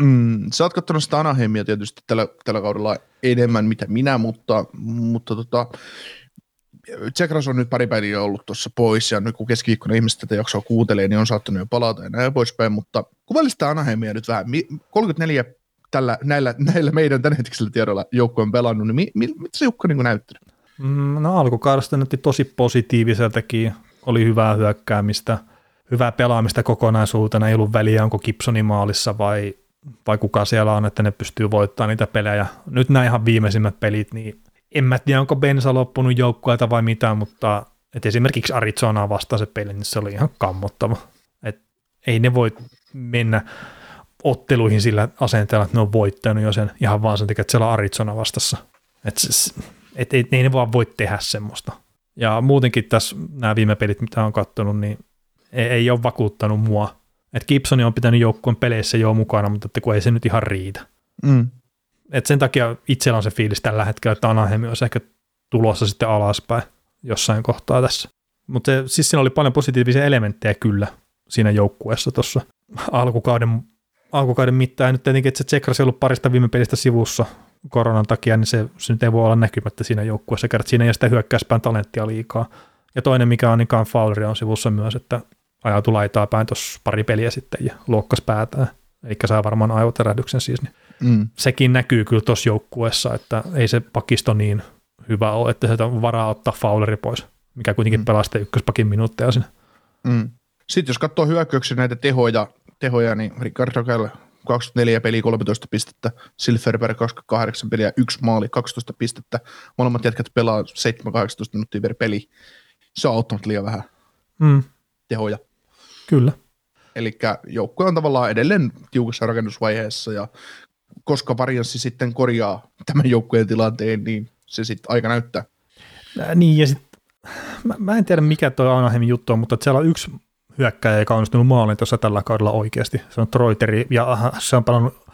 mm, sä oot katsonut sitä Anaheimia tietysti tällä, tällä kaudella enemmän mitä minä, mutta, mutta tota, Tsekras on nyt pari päivää ollut tuossa pois, ja nyt kun keskiviikkona ihmiset tätä jaksoa kuuntelee, niin on saattanut jo palata ja näin poispäin, mutta kuvailisi Anaheimia nyt vähän. 34 tällä, näillä, näillä meidän tämänhetkisillä tiedoilla joukko on pelannut, niin mi, mi, mitä se joukko niin näyttänyt? Mm, no alkukaudesta näytti tosi positiiviseltakin, oli hyvää hyökkäämistä, hyvää pelaamista kokonaisuutena, ei ollut väliä, onko Gibsonin maalissa vai, vai kuka siellä on, että ne pystyy voittamaan niitä pelejä. Nyt nämä ihan viimeisimmät pelit, niin en mä tiedä, onko bensa loppunut joukkueelta vai mitä, mutta et esimerkiksi Arizonaa vastaan se peli, niin se oli ihan kammottava. Et ei ne voi mennä otteluihin sillä asenteella, että ne on voittanut jo sen ihan vaan sen takia, että siellä on Arizona vastassa. Et, et, et, ei ne vaan voi tehdä semmoista. Ja muutenkin tässä nämä viime pelit, mitä on katsonut, niin ei, ei ole vakuuttanut mua. Et Gibson on pitänyt joukkueen peleissä jo mukana, mutta että kun ei se nyt ihan riitä. Mm et sen takia itsellä on se fiilis tällä hetkellä, että Anaheim olisi ehkä tulossa sitten alaspäin jossain kohtaa tässä. Mutta siis siinä oli paljon positiivisia elementtejä kyllä siinä joukkueessa tuossa alkukauden, alkukauden mittaan. Ja nyt tietenkin, että se Tsekrasi ollut parista viime pelistä sivussa koronan takia, niin se, se nyt ei voi olla näkymättä siinä joukkueessa. Kerrat siinä ei sitä hyökkäyspään talenttia liikaa. Ja toinen, mikä on, niin Fowleri on sivussa myös, että ajautui laitaa päin tuossa pari peliä sitten ja luokkas päätään. Eli saa varmaan aivoterähdyksen siis. Niin mm. Sekin näkyy kyllä tuossa joukkueessa, että ei se pakisto niin hyvä ole, että se on varaa ottaa Fowleri pois, mikä kuitenkin mm. pelaa sitten ykköspakin minuutteja sinne. Mm. Sitten jos katsoo hyökkäyksiä näitä tehoja, tehoja niin Ricardo Kell 24 peliä, 13 pistettä, Silverberg 28 peliä, yksi maali, 12 pistettä. Molemmat jätkät pelaa 7-18 minuuttia per peli. Se on auttanut liian vähän mm. tehoja. Kyllä. Eli joukkue on tavallaan edelleen tiukassa rakennusvaiheessa ja koska varianssi sitten korjaa tämän joukkueen tilanteen, niin se sitten aika näyttää. Äh, niin ja sitten mä, mä, en tiedä mikä tuo Anaheimin juttu on, mutta siellä on yksi hyökkäjä, joka on onnistunut maalin tuossa tällä kaudella oikeasti. Se on Troiteri ja se on pelannut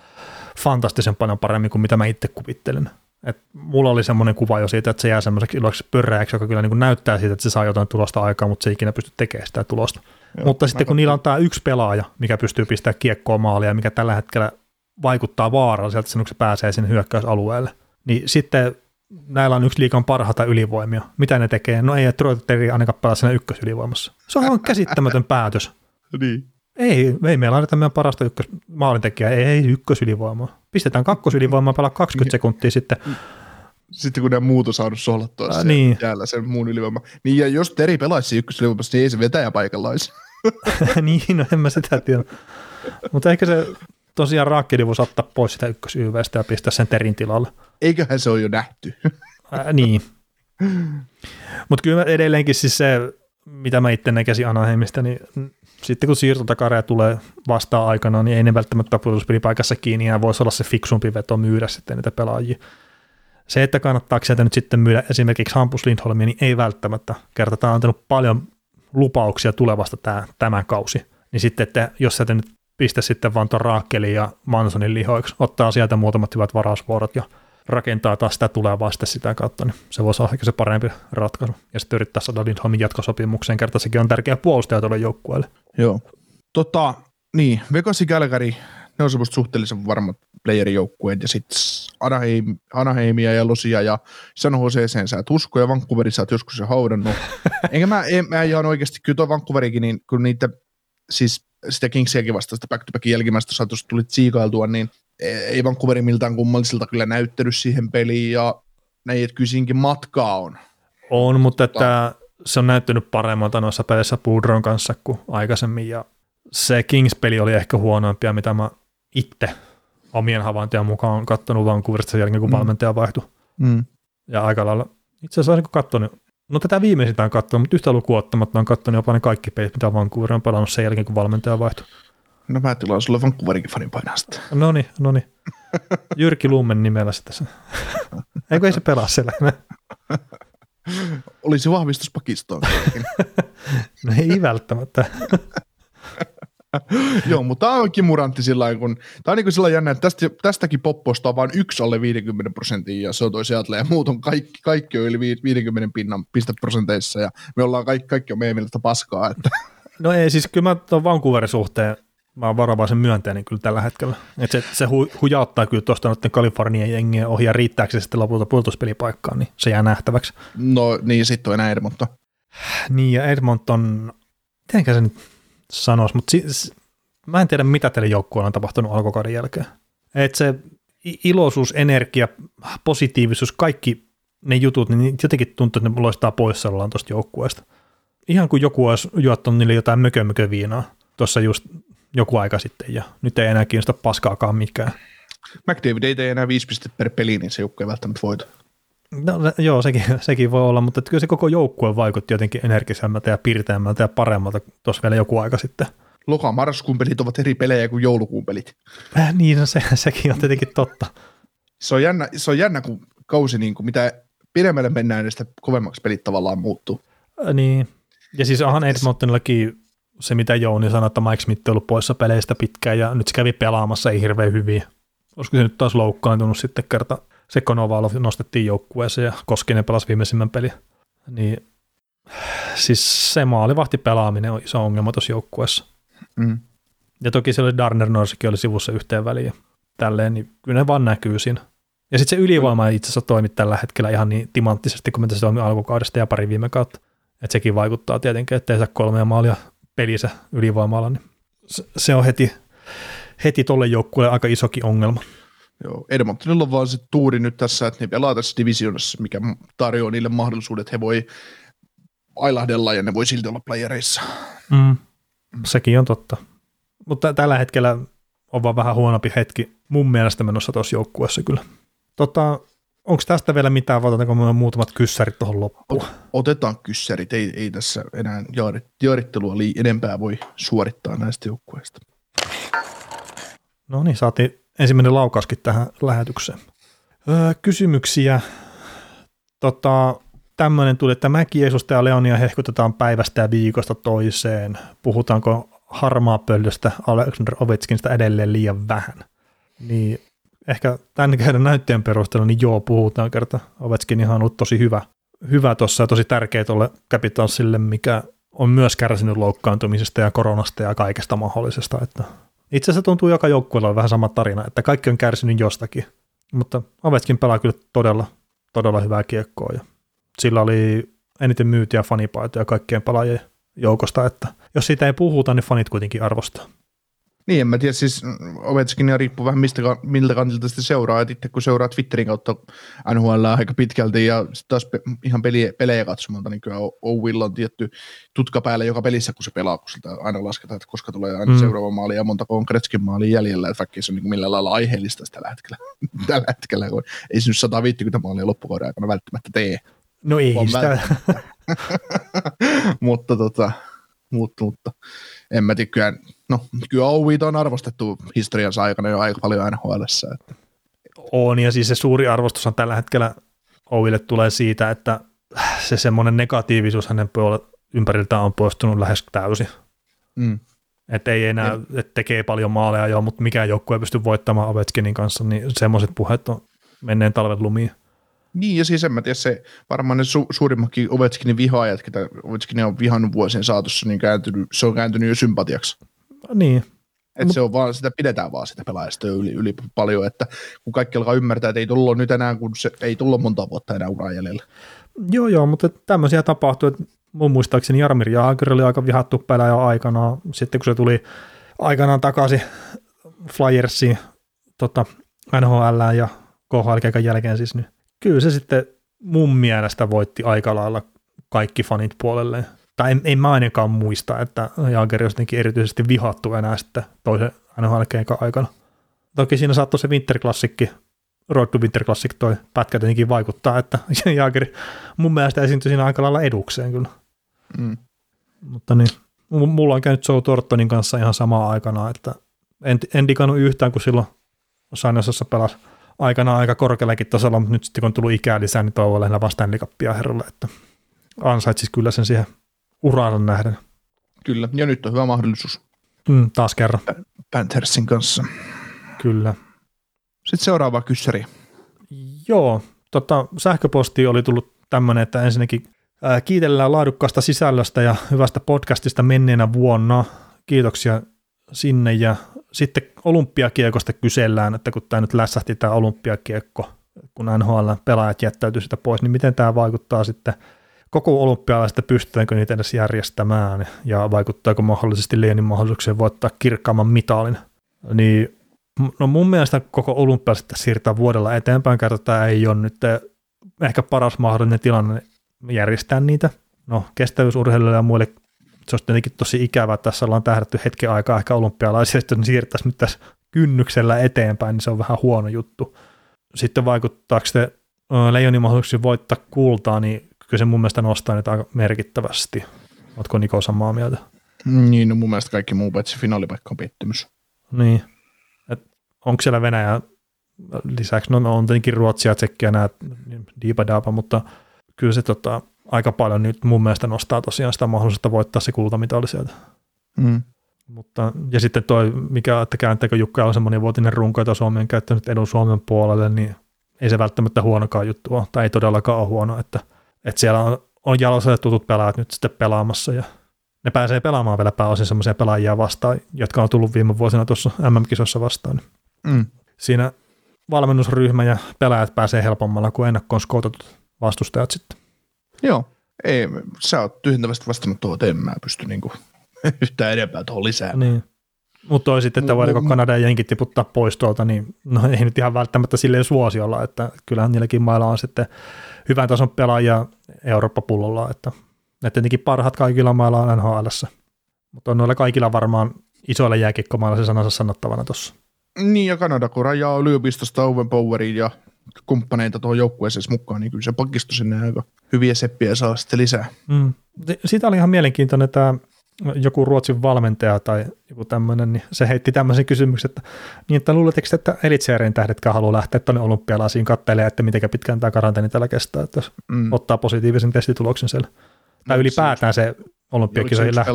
fantastisen paljon paremmin kuin mitä mä itse kuvittelen. Et mulla oli semmoinen kuva jo siitä, että se jää semmoiseksi iloksi pörräjäksi, joka kyllä niin näyttää siitä, että se saa jotain tulosta aikaa, mutta se ei ikinä pysty tekemään sitä tulosta. Joo, mutta sitten kun niillä on tämä yksi pelaaja, mikä pystyy pistämään kiekkoa maalia, mikä tällä hetkellä vaikuttaa vaaralliselta sen, kun se pääsee sinne hyökkäysalueelle, niin sitten näillä on yksi liikan parhaita ylivoimia. Mitä ne tekee? No ei, että Troiteri ainakaan pelaa siinä ykkösylivoimassa. Se on aivan käsittämätön päätös. niin. Ei, ei meillä anneta meidän parasta ykkös, maalintekijää, ei, ei ykkösylivoimaa. Pistetään kakkosylivoimaa, pelaa 20 sekuntia sitten. Sitten kun ne muut on saanut sohlattua äh, niin. jäällä sen muun ylivoima. Niin ja jos Teri pelaisi ykkösylivoimassa, niin ei se vetäjä paikalla olisi. niin, no en mä sitä tiedä. Mutta ehkä se tosiaan Raakkeli voisi ottaa pois sitä ykkösyyvestä ja pistää sen Terin tilalle. Eiköhän se ole jo nähty. äh, niin. Mutta kyllä edelleenkin siis se, mitä mä itse näkisin Anaheimista, niin sitten kun siirtotakareja tulee vastaan aikana, niin ei ne välttämättä puolustuspelipaikassa kiinni ja voisi olla se fiksumpi veto myydä sitten niitä pelaajia. Se, että kannattaako sieltä nyt sitten myydä esimerkiksi Hampus Lindholmia, niin ei välttämättä. Kerta tämä on antanut paljon lupauksia tulevasta tämä, tämän kausi. Niin sitten, että jos sieltä nyt pistä sitten vaan tuon Raakkelin ja Mansonin lihoiksi, ottaa sieltä muutamat hyvät varausvuorot ja rakentaa taas sitä tulevaa sitten sitä kautta, niin se voisi olla ehkä se parempi ratkaisu. Ja sitten yrittää saada Lindholmin jatkosopimukseen, kerta sekin on tärkeä puolustaja tuolle joukkueelle. Joo. Tota, niin, Vegas ja Calgary, ne on semmoista suhteellisen varmat playerijoukkueet, ja sitten Anaheim, Anaheimia ja Losia ja San Joseeseen sä et usko, ja Vancouverin sä oot joskus jo haudannut. Enkä mä, en, mä ihan oikeasti, kyllä tuo Vancouverikin, niin kun niitä, siis sitä Kingsiäkin vasta sitä back-to-backin jälkimmäistä saatosta tuli tsiikailtua, niin ei Vancouveri miltään kummallisilta kyllä näyttänyt siihen peliin, ja näin, että kysinkin matkaa on. On, mutta että se on näyttänyt paremmalta noissa peleissä Pudron kanssa kuin aikaisemmin, ja se Kings-peli oli ehkä huonoimpia, mitä mä itse omien havaintojen mukaan katsonut Vancouverista sen jälkeen, kun mm. valmentaja vaihtui. Mm. Ja aika lailla, itse asiassa olisin katsonut, no tätä viimeisintä on katsonut, mutta yhtä lukuun ottamatta on katsonut jopa ne kaikki pelit, mitä Vancouver on pelannut sen jälkeen, kun valmentaja vaihtui. No mä tilaan sulle Vancouverinkin fanin painaa sitä. No niin, no niin. Jyrki Lummen nimellä sitä. Eikö ei se pelaa siellä? Olisi vahvistus pakistoon. no ei välttämättä. Joo, mutta tämä on kimurantti sillä kun, tämä on niin sillä jännä, että tästä, tästäkin popposta on vain yksi alle 50 prosenttia ja se on toi Seattle ja muut on kaikki, kaikki on yli 50 pinnan pisteprosenteissa ja me ollaan kaikki, kaikki on meidän mielestä paskaa. Että. No ei, siis kyllä mä tuon Vancouverin suhteen mä oon varovaisen myönteinen kyllä tällä hetkellä. Et se, se hu, hujauttaa kyllä tuosta noiden Kalifornian jengien ohi ja riittääkö se sitten lopulta puolustuspelipaikkaan, niin se jää nähtäväksi. No niin, sitten on enää Edmonton. Niin ja Edmonton, mitenkä se nyt sanoisi, mutta si, mä en tiedä mitä tälle joukkueelle on tapahtunut alkukauden jälkeen. Et se iloisuus, energia, positiivisuus, kaikki ne jutut, niin jotenkin tuntuu, että ne loistaa poissaolollaan tuosta joukkueesta. Ihan kuin joku olisi juottanut niille jotain mökö, mökö viinaa tuossa just joku aika sitten ja nyt ei enää kiinnosta paskaakaan mikään. McDavid ei tee enää viisi pistettä per peli, niin se joukkue ei välttämättä voita. No, joo, sekin, sekin voi olla, mutta kyllä se koko joukkue vaikutti jotenkin energisemmältä ja pirteämmältä ja paremmalta tuossa vielä joku aika sitten. Loka-marraskuun pelit ovat eri pelejä kuin joulukuun pelit. Äh, niin, no se, sekin on tietenkin totta. Se on jännä, se on jännä kun kausi, niin kuin mitä pidemmälle mennään, niin sitä kovemmaksi pelit tavallaan muuttuu. Äh, niin, ja siis onhan Edmontonillakin se, mitä Jouni sanoi, että Mike Smith on ollut poissa peleistä pitkään ja nyt se kävi pelaamassa ei hirveän hyvin. Olisiko se nyt taas loukkaantunut sitten kerta se Konovalov nostettiin joukkueeseen ja Koskinen pelasi viimeisimmän peli. Niin siis se maalivahti pelaaminen on iso ongelma tuossa joukkueessa. Mm. Ja toki se oli Darner Norsikin oli sivussa yhteen väliin tälleen, niin kyllä ne vaan näkyy siinä. Ja sitten se ylivoima ei itse asiassa toimi tällä hetkellä ihan niin timanttisesti kuin mitä se toimi alkukaudesta ja pari viime kautta. Että sekin vaikuttaa tietenkin, ettei saa kolmea maalia pelissä ylivoimalla, niin se on heti, heti tolle joukkueelle aika isokin ongelma. Joo, Edmontonilla on vaan se tuuri nyt tässä, että ne pelaa tässä divisionassa, mikä tarjoaa niille mahdollisuudet, he voi ailahdella ja ne voi silti olla playereissa. Mm. Sekin on totta. Mutta tällä hetkellä on vaan vähän huonompi hetki mun mielestä menossa tuossa joukkueessa kyllä. Tota, Onko tästä vielä mitään, vai otetaanko me muutamat kyssärit tuohon loppuun? Otetaan kyssärit, ei, ei tässä enää jaarittelua lii enempää voi suorittaa näistä joukkueista. No niin, saatiin ensimmäinen laukaskin tähän lähetykseen. Öö, kysymyksiä. Tota, tämmöinen tuli, että Mäki, Jeesusta ja Leonia hehkutetaan päivästä ja viikosta toiseen. Puhutaanko harmaa pöllöstä Alexander Ovechkinista edelleen liian vähän? Niin ehkä tämän käydä näytteen perusteella, niin joo, puhutaan kerta. Ovechkin ihan ollut tosi hyvä, hyvä tuossa ja tosi tärkeä tuolle Capitalsille, mikä on myös kärsinyt loukkaantumisesta ja koronasta ja kaikesta mahdollisesta. Että itse asiassa tuntuu joka joukkueella vähän sama tarina, että kaikki on kärsinyt jostakin. Mutta Ovechkin pelaa kyllä todella, todella hyvää kiekkoa ja sillä oli eniten myytiä fanipaitoja kaikkien pelaajien joukosta, että jos siitä ei puhuta, niin fanit kuitenkin arvostaa. Niin, en mä tiedä, siis Ovechkinia riippuu vähän mistä, miltä kantilta sitten seuraa, että itse kun seuraa Twitterin kautta NHL aika pitkälti ja taas pe- ihan peliä, pelejä katsomalta, niin kyllä Owill on tietty tutka päällä joka pelissä, kun se pelaa, kun siltä aina lasketaan, että koska tulee aina mm. seuraava maali ja monta on Kretskin maali jäljellä, että vaikka se on niin millään lailla aiheellista tällä hetkellä, tällä hetkellä kun ei se nyt 150 maalia loppukauden aikana välttämättä tee. No ei sitä. mutta tota, mutta, mutta en mä tiedä, no, kyllä Owiita on arvostettu historiansa aikana jo aika paljon nhl että. On, ja siis se suuri arvostus on tällä hetkellä Owille tulee siitä, että se semmoinen negatiivisuus hänen puolella ympäriltään on poistunut lähes täysin. Mm. Että ei enää, että tekee paljon maaleja jo, mutta mikään joukkue ei pysty voittamaan Ovechkinin kanssa, niin semmoiset puheet on menneen talven lumiin. Niin, ja siis en mä tiedä, se varmaan ne su- suurimmatkin Ovechkinin vihaajat, ketä Ovechkin on vihannut vuosien saatossa, niin kääntynyt, se on kääntynyt jo sympatiaksi. Niin. Että se on vaan, sitä pidetään vaan sitä pelaajasta yli, yli paljon, että kun kaikki alkaa ymmärtää, että ei tullut nyt enää, kun se ei tullut monta vuotta enää uran jäljellä. Joo, joo, mutta tämmöisiä tapahtui, että mun muistaakseni Jarmir Jaager oli aika vihattu pelaaja aikanaan, sitten kun se tuli aikanaan takaisin Flyersiin tota, NHL ja KHL jälkeen siis, niin kyllä se sitten mun mielestä voitti aika lailla kaikki fanit puolelleen. Tai en, en mä ainakaan muista, että Jaager olisi jotenkin erityisesti vihattu enää sitten toisen nhl aikana. Toki siinä saattoi se Winter Classic, Road to Winter Classic toi pätkä tietenkin vaikuttaa, että Jaager mun mielestä esiintyi siinä aika lailla edukseen kyllä. Mm. Mutta niin, mulla on käynyt Joe Tortonin kanssa ihan samaa aikana, että en, en digannut yhtään, kun silloin Sainosassa pelasi aikana aika korkeallakin tasolla, mutta nyt sitten kun on tullut ikää lisää, niin toivon lähinnä Cupia herralle, että ansaitsis kyllä sen siihen uraan nähden. Kyllä, ja nyt on hyvä mahdollisuus. Mm, taas kerran. Panthersin kanssa. Kyllä. Sitten seuraava kyssäri. Joo, tota, sähköposti oli tullut tämmöinen, että ensinnäkin ää, kiitellään laadukkaasta sisällöstä ja hyvästä podcastista menneenä vuonna. Kiitoksia sinne ja sitten olympiakiekosta kysellään, että kun tämä nyt lässähti tämä olympiakiekko, kun NHL-pelaajat jättäytyy sitä pois, niin miten tämä vaikuttaa sitten koko olympialaista, pystytäänkö niitä edes järjestämään ja vaikuttaako mahdollisesti Leenin mahdollisuuksien voittaa kirkkaamman mitalin. Niin no mun mielestä koko olympialaista siirtää vuodella eteenpäin, kerta tämä ei ole nyt ehkä paras mahdollinen tilanne järjestää niitä. No kestävyysurheilijoille ja muille se olisi tietenkin tosi ikävää, tässä ollaan tähdätty hetken aikaa ehkä olympialaisia, ne siirtäisi nyt tässä kynnyksellä eteenpäin, niin se on vähän huono juttu. Sitten vaikuttaako se Leijonin mahdollisuuksiin voittaa kultaa, niin kyllä se mun mielestä nostaa niitä aika merkittävästi. Oletko Niko samaa mieltä? Niin, no mun mielestä kaikki muu paitsi finaalipaikka on pettymys. Niin. Et onko siellä Venäjä lisäksi, no, no on tietenkin Ruotsia, Tsekkiä, nämä diipa mutta kyllä se tota, aika paljon nyt mun mielestä nostaa tosiaan sitä mahdollisuutta voittaa se kultamitali sieltä. Mm. Mutta, ja sitten toi, mikä, että kääntääkö Jukka on semmoinen vuotinen runko, jota Suomi on käyttänyt edun Suomen puolelle, niin ei se välttämättä huonokaan juttu ole, tai ei todellakaan ole huono, että, että siellä on, on jalossa tutut pelaajat nyt sitten pelaamassa ja ne pääsee pelaamaan vielä pääosin semmoisia pelaajia vastaan, jotka on tullut viime vuosina tuossa MM-kisossa vastaan. Mm. Siinä valmennusryhmä ja pelaajat pääsee helpommalla kuin ennakkoon skoutatut vastustajat sitten. Joo, ei, sä oot tyhjentävästi vastannut tuohon, että en mä pysty niinku yhtään enempää tuohon lisää. Niin. Mutta toi sitten, että voidaanko Kanada ja Jenkit tiputtaa pois tuolta, niin no ei nyt ihan välttämättä silleen suosiolla, että kyllähän niilläkin mailla on sitten hyvän tason pelaajia Eurooppa-pullolla, että, että tietenkin parhaat kaikilla mailla on nhl mutta on noilla kaikilla varmaan isoilla jääkikkomailla se sanansa sanottavana tuossa. Niin, ja Kanada, kun rajaa yliopistosta Owen Poweriin ja kumppaneita tuohon joukkueeseen mukaan, niin kyllä se pakisto sinne aika hyviä seppiä saa sitten lisää. Mm. Siitä oli ihan mielenkiintoinen tämä joku Ruotsin valmentaja tai joku tämmöinen, niin se heitti tämmöisen kysymyksen, että, niin, että luuletteko, että Elitseerin tähdetkään haluaa lähteä tuonne olympialaisiin katselemaan, että miten pitkään tämä karanteeni tällä kestää, että jos mm. ottaa positiivisen testituloksen siellä. Tai no, ylipäätään se olympiakisojen lähtö.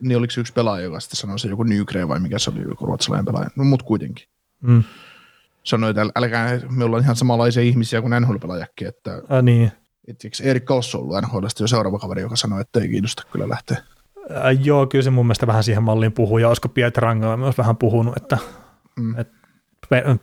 Niin oliko se yksi pelaaja, joka sitten sanoi se joku Nygre vai mikä se oli, joku ruotsalainen pelaaja, no mut kuitenkin. Mm. Sanoi, että älkää, me ollaan ihan samanlaisia ihmisiä kuin NHL-pelaajakin, että Ä, niin. Et, Erik Kalsso on ollut NHL jo seuraava kaveri, joka sanoi, että ei kiinnosta kyllä lähteä Äh, joo, kyllä se mun mielestä vähän siihen malliin puhuu, ja olisiko Pietrangalla myös vähän puhunut, että, mm. että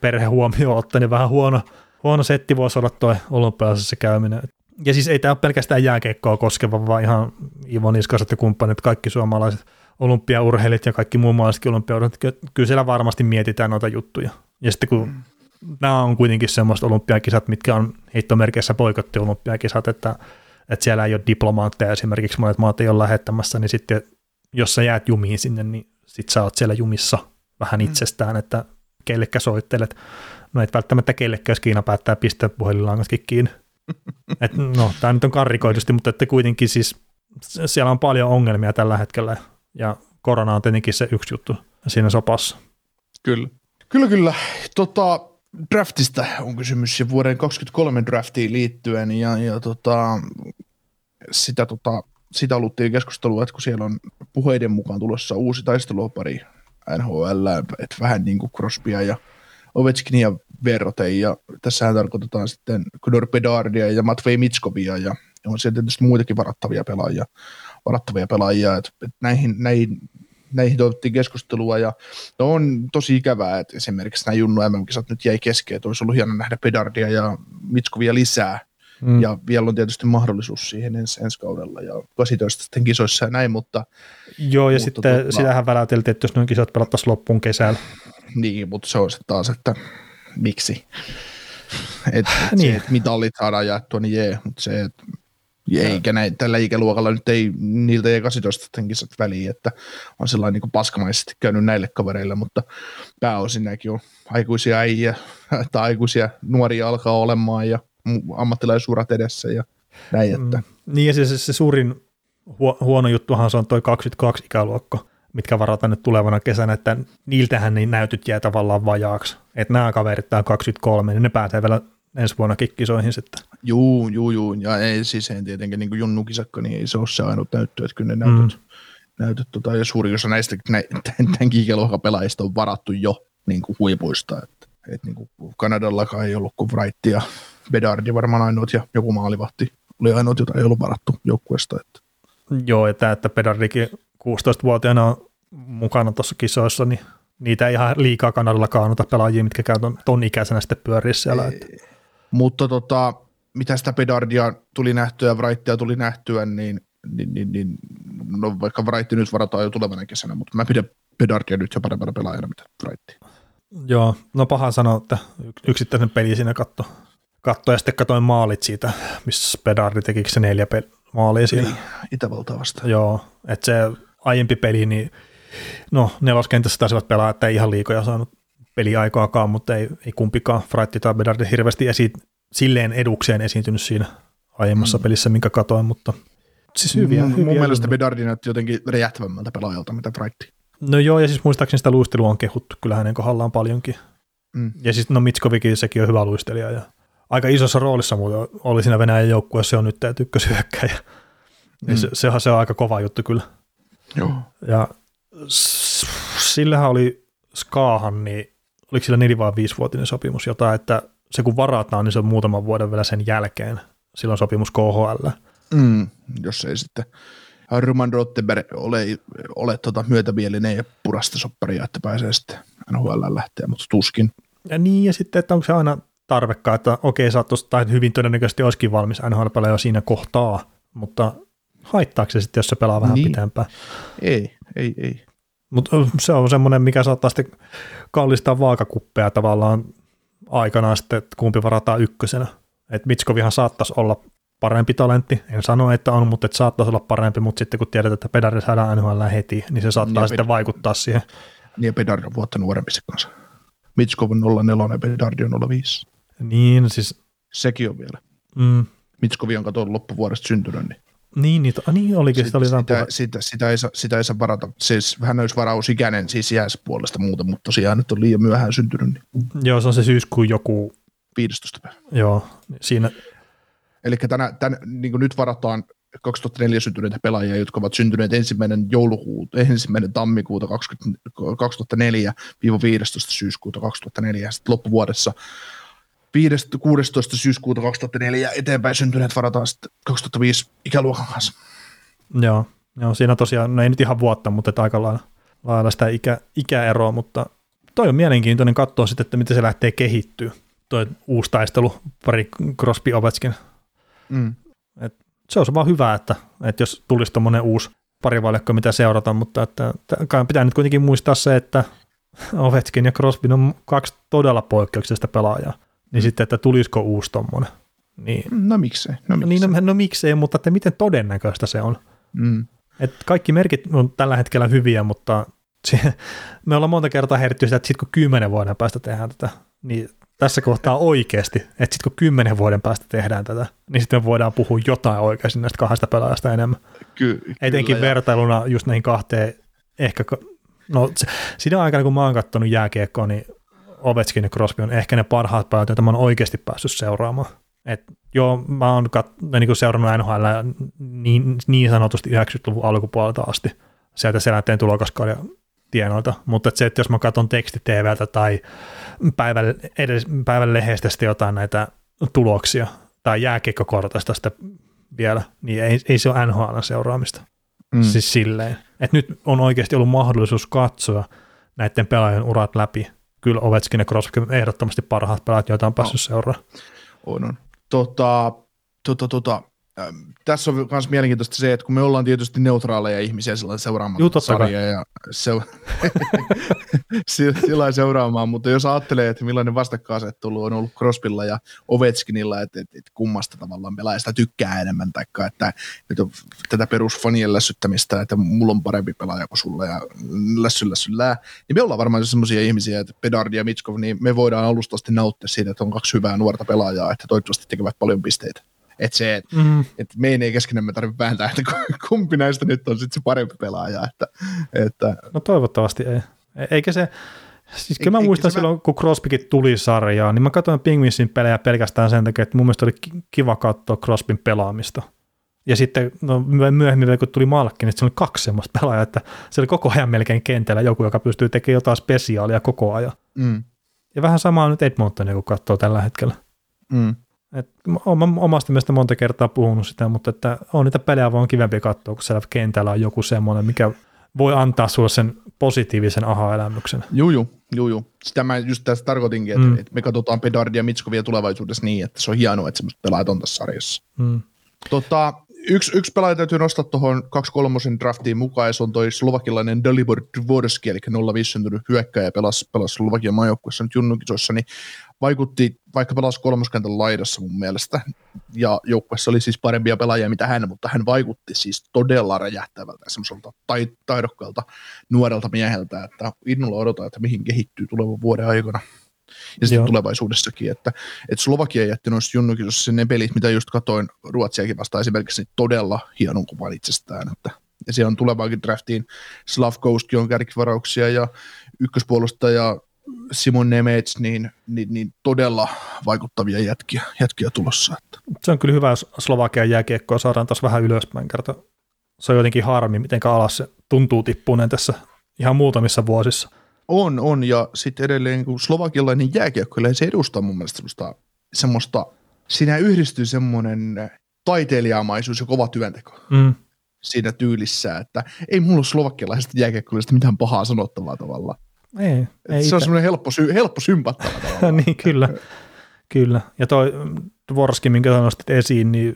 perhe huomioon ottaen, vähän huono, huono setti voisi olla tuo olympialaisessa käyminen. Ja siis ei tämä ole pelkästään jääkeikkoa koskeva, vaan ihan Ivo Niskaset ja kumppanit, kaikki suomalaiset olympiaurheilijat ja kaikki muun muassa olympiaurheilijat, kyllä siellä varmasti mietitään noita juttuja. Ja sitten kun mm. nämä on kuitenkin semmoista olympiakisat, mitkä on heittomerkeissä poikotti olympiakisat, että että siellä ei ole diplomaatteja esimerkiksi, monet maat ei ole lähettämässä, niin sitten jos sä jäät jumiin sinne, niin sit sä oot siellä jumissa vähän mm. itsestään, että kellekä soittelet. No et välttämättä kellekään, jos Kiina päättää pistää puhelinlangatkin kiinni. Et, no, tämä nyt on karrikoidusti, mutta että kuitenkin siis siellä on paljon ongelmia tällä hetkellä ja korona on tietenkin se yksi juttu siinä sopassa. Kyllä. Kyllä, kyllä. Tota, draftista on kysymys ja vuoden 2023 draftiin liittyen ja, ja tota, sitä, tota, sitä haluttiin keskustelua, että kun siellä on puheiden mukaan tulossa uusi taistelupari NHL, että vähän niin kuin Crosbya ja Ovechkinia verrote ja tässähän tarkoitetaan sitten Kudor Pedardia ja Matvei Mitskovia ja on siellä tietysti muitakin varattavia pelaajia, varattavia pelaajia, että, että näihin, näihin näihin toivottiin keskustelua ja no on tosi ikävää, että esimerkiksi nämä Junnu MM-kisat nyt jäi kesken, että olisi ollut hieno nähdä Pedardia ja Mitskovia lisää mm. ja vielä on tietysti mahdollisuus siihen ens, ensi kaudella ja 18 sitten kisoissa ja näin, mutta Joo, ja mutta sitten tuota, sitähän väläteltiin, että jos noin kisat pelattaisiin loppuun kesällä. Niin, mutta se on sitten taas, että miksi? Et, et niin. se, että mitallit saadaan jaettua, niin jee, mutta se, että eikä näin, tällä ikäluokalla nyt ei niiltä ei 18 kisat väliin, että on sellainen niin paskamaisesti käynyt näille kavereille, mutta pääosin nämäkin on aikuisia äijä tai aikuisia nuoria alkaa olemaan ja ammattilaisuurat edessä ja näin. Että. Mm. Niin ja se, se, suurin hu- huono juttuhan se on toi 22 ikäluokka, mitkä varataan nyt tulevana kesänä, että niiltähän niin näytyt jää tavallaan vajaaksi. Että nämä kaverit, tämä 23, niin ne pääsee vielä ensi vuonna kisoihin sitten. Juu, juu, juu. Ja ei siis ei tietenkin niin kuin Junnu Kisakko, niin ei se ole se ainut näyttö, että kyllä ne näytöt, mm. näytöt tota, ja suuri osa näistä nä, tämän pelaajista on varattu jo niin kuin huipuista. Että, et niin kuin Kanadallakaan ei ollut kuin Wright ja Bedardi varmaan ainoat ja joku maalivahti oli ainoat, jota ei ollut varattu joukkueesta. Että. Joo, että, että Bedardikin 16-vuotiaana on mukana tuossa kisoissa, niin niitä ei ihan liikaa Kanadalla kaannuta pelaajia, mitkä käy ton, ton ikäisenä sitten pyöriä siellä. Että. Mutta tota, mitä sitä Pedardia tuli nähtyä ja Wrightia tuli nähtyä, niin, niin, niin, niin no vaikka Wright nyt varataan jo tulevana kesänä, mutta mä pidän Pedardia nyt jo parempana pelaajana mitä Wrightia. Joo, no paha sanoa, että yksittäisen peli siinä katto, katto ja sitten katsoin maalit siitä, missä Pedardi teki se neljä pel- maalia siinä. Niin, Itävaltaa vastaan. Joo, että se aiempi peli, niin no neloskentässä taisivat pelaa, että ei ihan liikoja saanut peliaikoakaan, mutta ei, ei kumpikaan Frightti tai Bedard hirveästi esi- silleen edukseen esiintynyt siinä aiemmassa mm. pelissä, minkä katoin, mutta siis hyviä. Mun, hyviä mun mielestä Bedardi näytti jotenkin räjähtävämmältä pelaajalta, mitä Frightti. No joo, ja siis muistaakseni sitä luistelua on kehuttu kyllä hänen kohdallaan paljonkin. Mm. Ja siis no Mitskovikin sekin on hyvä luistelija ja aika isossa roolissa muuten oli siinä Venäjän joukkueessa, se on nyt tämä ykköshyökkäjä. Mm. Se, se, se, on aika kova juttu kyllä. Joo. Ja sillähän oli Skaahan, niin oliko sillä neljä vai viisivuotinen sopimus jotain, että se kun varataan, niin se on muutaman vuoden vielä sen jälkeen. Silloin sopimus KHL. Mm, jos ei sitten Roman Rottenberg ole, ole tota myötämielinen ja purasta sopparia, että pääsee sitten NHL lähteä, mutta tuskin. Ja niin, ja sitten, että onko se aina tarvekkaa, että okei, oot tai hyvin todennäköisesti olisikin valmis nhl jo siinä kohtaa, mutta haittaako se sitten, jos se pelaa vähän niin. pitempään? Ei, ei, ei. Mutta se on semmoinen, mikä saattaa sitten kallistaa vaakakuppeja tavallaan aikanaan sitten, että kumpi varataan ykkösenä. Että Mitskovihan saattaisi olla parempi talentti, en sano, että on, mutta että saattaisi olla parempi, mutta sitten kun tiedetään, että Pedari saadaan NHL heti, niin se saattaa niin sitten Ped- vaikuttaa siihen. Niin ja Pedari on vuotta nuorempi se kanssa. Mitskov on 04 ja Pedari on 05. Niin, siis... Sekin on vielä. Mm. Mitskovi on katsonut loppuvuodesta syntynyt, niin niin, niin, niin olikin, sitä, oli sitä, sitä, sitä, sitä, ei saa, sitä ei saa varata. Siis hän olisi varausikäinen siis jääs puolesta muuten, mutta tosiaan nyt on liian myöhään syntynyt. Niin. Joo, se on se syyskuun joku... 15. päivä. Joo, siinä... Eli tänä, tänä, niin nyt varataan 2004 syntyneitä pelaajia, jotka ovat syntyneet ensimmäinen joulukuuta, ensimmäinen tammikuuta 2004-15. syyskuuta 2004. Sitten loppuvuodessa 16. syyskuuta 2004 eteenpäin syntyneet varataan sitten 2005 ikäluokan kanssa. Joo, joo siinä tosiaan, no ei nyt ihan vuotta, mutta että aika lailla, lailla sitä ikä, ikäeroa, mutta toi on mielenkiintoinen katsoa sitten, että miten se lähtee kehittyä, toi uusi taistelu, pari Crosby Ovechkin. Mm. Et se on vaan hyvä, että, että jos tulisi tuommoinen uusi parivaljakko, mitä seurata, mutta että, että pitää nyt kuitenkin muistaa se, että Ovechkin ja Crosby on kaksi todella poikkeuksellista pelaajaa niin sitten, että tulisiko uusi tommonen. Niin. No miksei. No, miksei. Niin, no, no miksei, mutta että miten todennäköistä se on. Mm. Et kaikki merkit on tällä hetkellä hyviä, mutta me ollaan monta kertaa heritty sitä, että sitten kun kymmenen vuoden päästä tehdään tätä, niin tässä kohtaa oikeasti, että sitten kun kymmenen vuoden päästä tehdään tätä, niin sitten me voidaan puhua jotain oikeasti näistä kahdesta pelaajasta enemmän. Ky- Etenkin kyllä, vertailuna just näihin kahteen, ehkä, no siinä aikana kun mä oon katsonut jääkiekkoa, niin Ovechkin ja Crosby on ehkä ne parhaat pelaajat, joita mä oon oikeasti päässyt seuraamaan. Et joo, mä oon kat- niin kuin seurannut NHL niin, niin sanotusti 90-luvun alkupuolelta asti sieltä selänteen tulokaskauden tienoilta, mutta et se, että jos mä katson teksti-TVltä tai päivän, edes, päivän lehdestä jotain näitä tuloksia tai jääkiekkokortasta sitten vielä, niin ei, ei se ole NHL seuraamista. Mm. Siis silleen. Että nyt on oikeasti ollut mahdollisuus katsoa näiden pelaajien urat läpi kyllä Ovechkin ja Crosby ehdottomasti parhaat pelaajat, joita on päässyt no. seuraamaan. On, on. Tota, tota, tota, tässä on myös mielenkiintoista se, että kun me ollaan tietysti neutraaleja ihmisiä sellainen seuraamaan sarjaa ja se, sillä seuraamaan, mutta jos ajattelee, että millainen vastakkainasettelu on ollut Crosbylla ja Ovechkinilla, että, että, että kummasta tavallaan pelaajasta tykkää enemmän, tai että, että tätä perusfanien lässyttämistä, että mulla on parempi pelaaja kuin sulla ja lässy lässyllää, niin me ollaan varmaan sellaisia ihmisiä, että Pedard ja Mitskov, niin me voidaan alustasti nauttia siitä, että on kaksi hyvää nuorta pelaajaa, että toivottavasti tekevät paljon pisteitä. Että se, että mm. et meidän ei keskenämme tarvitse vääntää, että kumpi näistä nyt on sitten se parempi pelaaja. Että, että. No toivottavasti ei. E- eikä se, siis kyllä mä muistan silloin, mä... kun Crosbykin tuli sarjaan, niin mä katsoin Pingvinsin pelejä pelkästään sen takia, että mun mielestä oli kiva katsoa Crosbyn pelaamista. Ja sitten no, myöhemmin, kun tuli Malkki, niin se oli kaksi semmoista pelaajaa, että se oli koko ajan melkein kentällä joku, joka pystyy tekemään jotain spesiaalia koko ajan. Mm. Ja vähän samaa nyt Edmontonia, kun katsoo tällä hetkellä. Mm. Et olen omasta mielestä monta kertaa puhunut sitä, mutta että on niitä pelejä vaan kivempi katsoa, kun siellä kentällä on joku semmoinen, mikä voi antaa sulle sen positiivisen aha-elämyksen. Juu, juu, juu, juu. Sitä mä just tässä tarkoitinkin, että, mm. että me katsotaan Pedardia ja Mitskovia tulevaisuudessa niin, että se on hienoa, että semmoista pelaajat on tässä sarjassa. Mm. Tota, yksi, yksi pelaaja täytyy nostaa tuohon 2-3 draftiin mukaan, ja se on toi slovakilainen Dalibor Dvorski, eli 05 syntynyt hyökkäjä, pelasi, pelasi Slovakian maajoukkuessa nyt junnukisoissa, niin vaikutti, vaikka pelasi kolmoskentän laidassa mun mielestä, ja joukkueessa oli siis parempia pelaajia mitä hän, mutta hän vaikutti siis todella räjähtävältä semmoiselta taidokkaalta nuorelta mieheltä, että innolla odotan, että mihin kehittyy tulevan vuoden aikana. Ja sitten Joo. tulevaisuudessakin, että, että Slovakia jätti noissa junnukisossa ne pelit, mitä just katoin Ruotsiakin vastaan esimerkiksi, niin todella hienon kuvan itsestään, että ja siellä on tulevaankin draftiin. Slavkowski on kärkivarauksia ja ykköspuolustaja Simon Nemets, niin, niin, niin todella vaikuttavia jätkiä, jätkiä tulossa. Että. Se on kyllä hyvä, jos Slovakian jääkiekkoa saadaan taas vähän ylöspäin kerta. Se on jotenkin harmi, miten alas se tuntuu tippuneen tässä ihan muutamissa vuosissa. On, on, ja sitten edelleen kun slovakialainen jääkiekko, se edustaa mun mielestä semmoista, semmoista siinä yhdistyy semmoinen taiteilijamaisuus ja kova työnteko Mm. siinä tyylissä, että ei mulla ole slovakialaisesta jääkiekkoilijasta mitään pahaa sanottavaa tavalla. Ei, ei se ite- on semmoinen helppo, sy- helppo sympattava niin, kyllä. kyllä. Ja toi Dvorskin, minkä sä nostit esiin, niin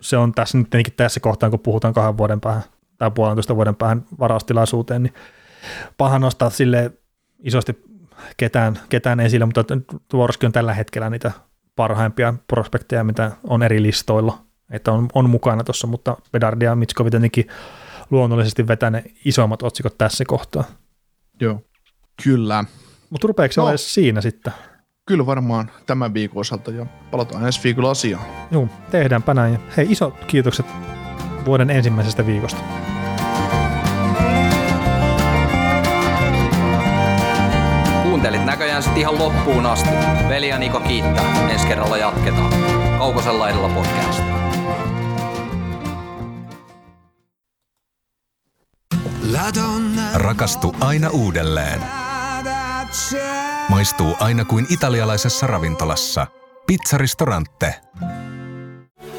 se on tässä nyt tässä kohtaa, kun puhutaan kahden vuoden päähän tai puolentoista vuoden päähän varaustilaisuuteen, niin paha nostaa sille isosti ketään, ketään esille, mutta Dvorski on tällä hetkellä niitä parhaimpia prospekteja, mitä on eri listoilla, että on, on mukana tuossa, mutta Bedardi ja Mitskovi tietenkin luonnollisesti vetää ne isommat otsikot tässä kohtaa. Joo, kyllä. Mutta rupeeko se No. no. siinä sitten? Kyllä varmaan tämän viikon osalta ja palataan ensi viikolla asiaan. Joo, tehdäänpä näin. Ja Hei, isot kiitokset vuoden ensimmäisestä viikosta. Kuuntelit näköjään sit ihan loppuun asti. Veli ja Niko kiittää. Ensi kerralla jatketaan. Kaukosella laidalla podcast. Rakastu aina uudelleen. Maistuu aina kuin italialaisessa ravintolassa. Pizzaristorante.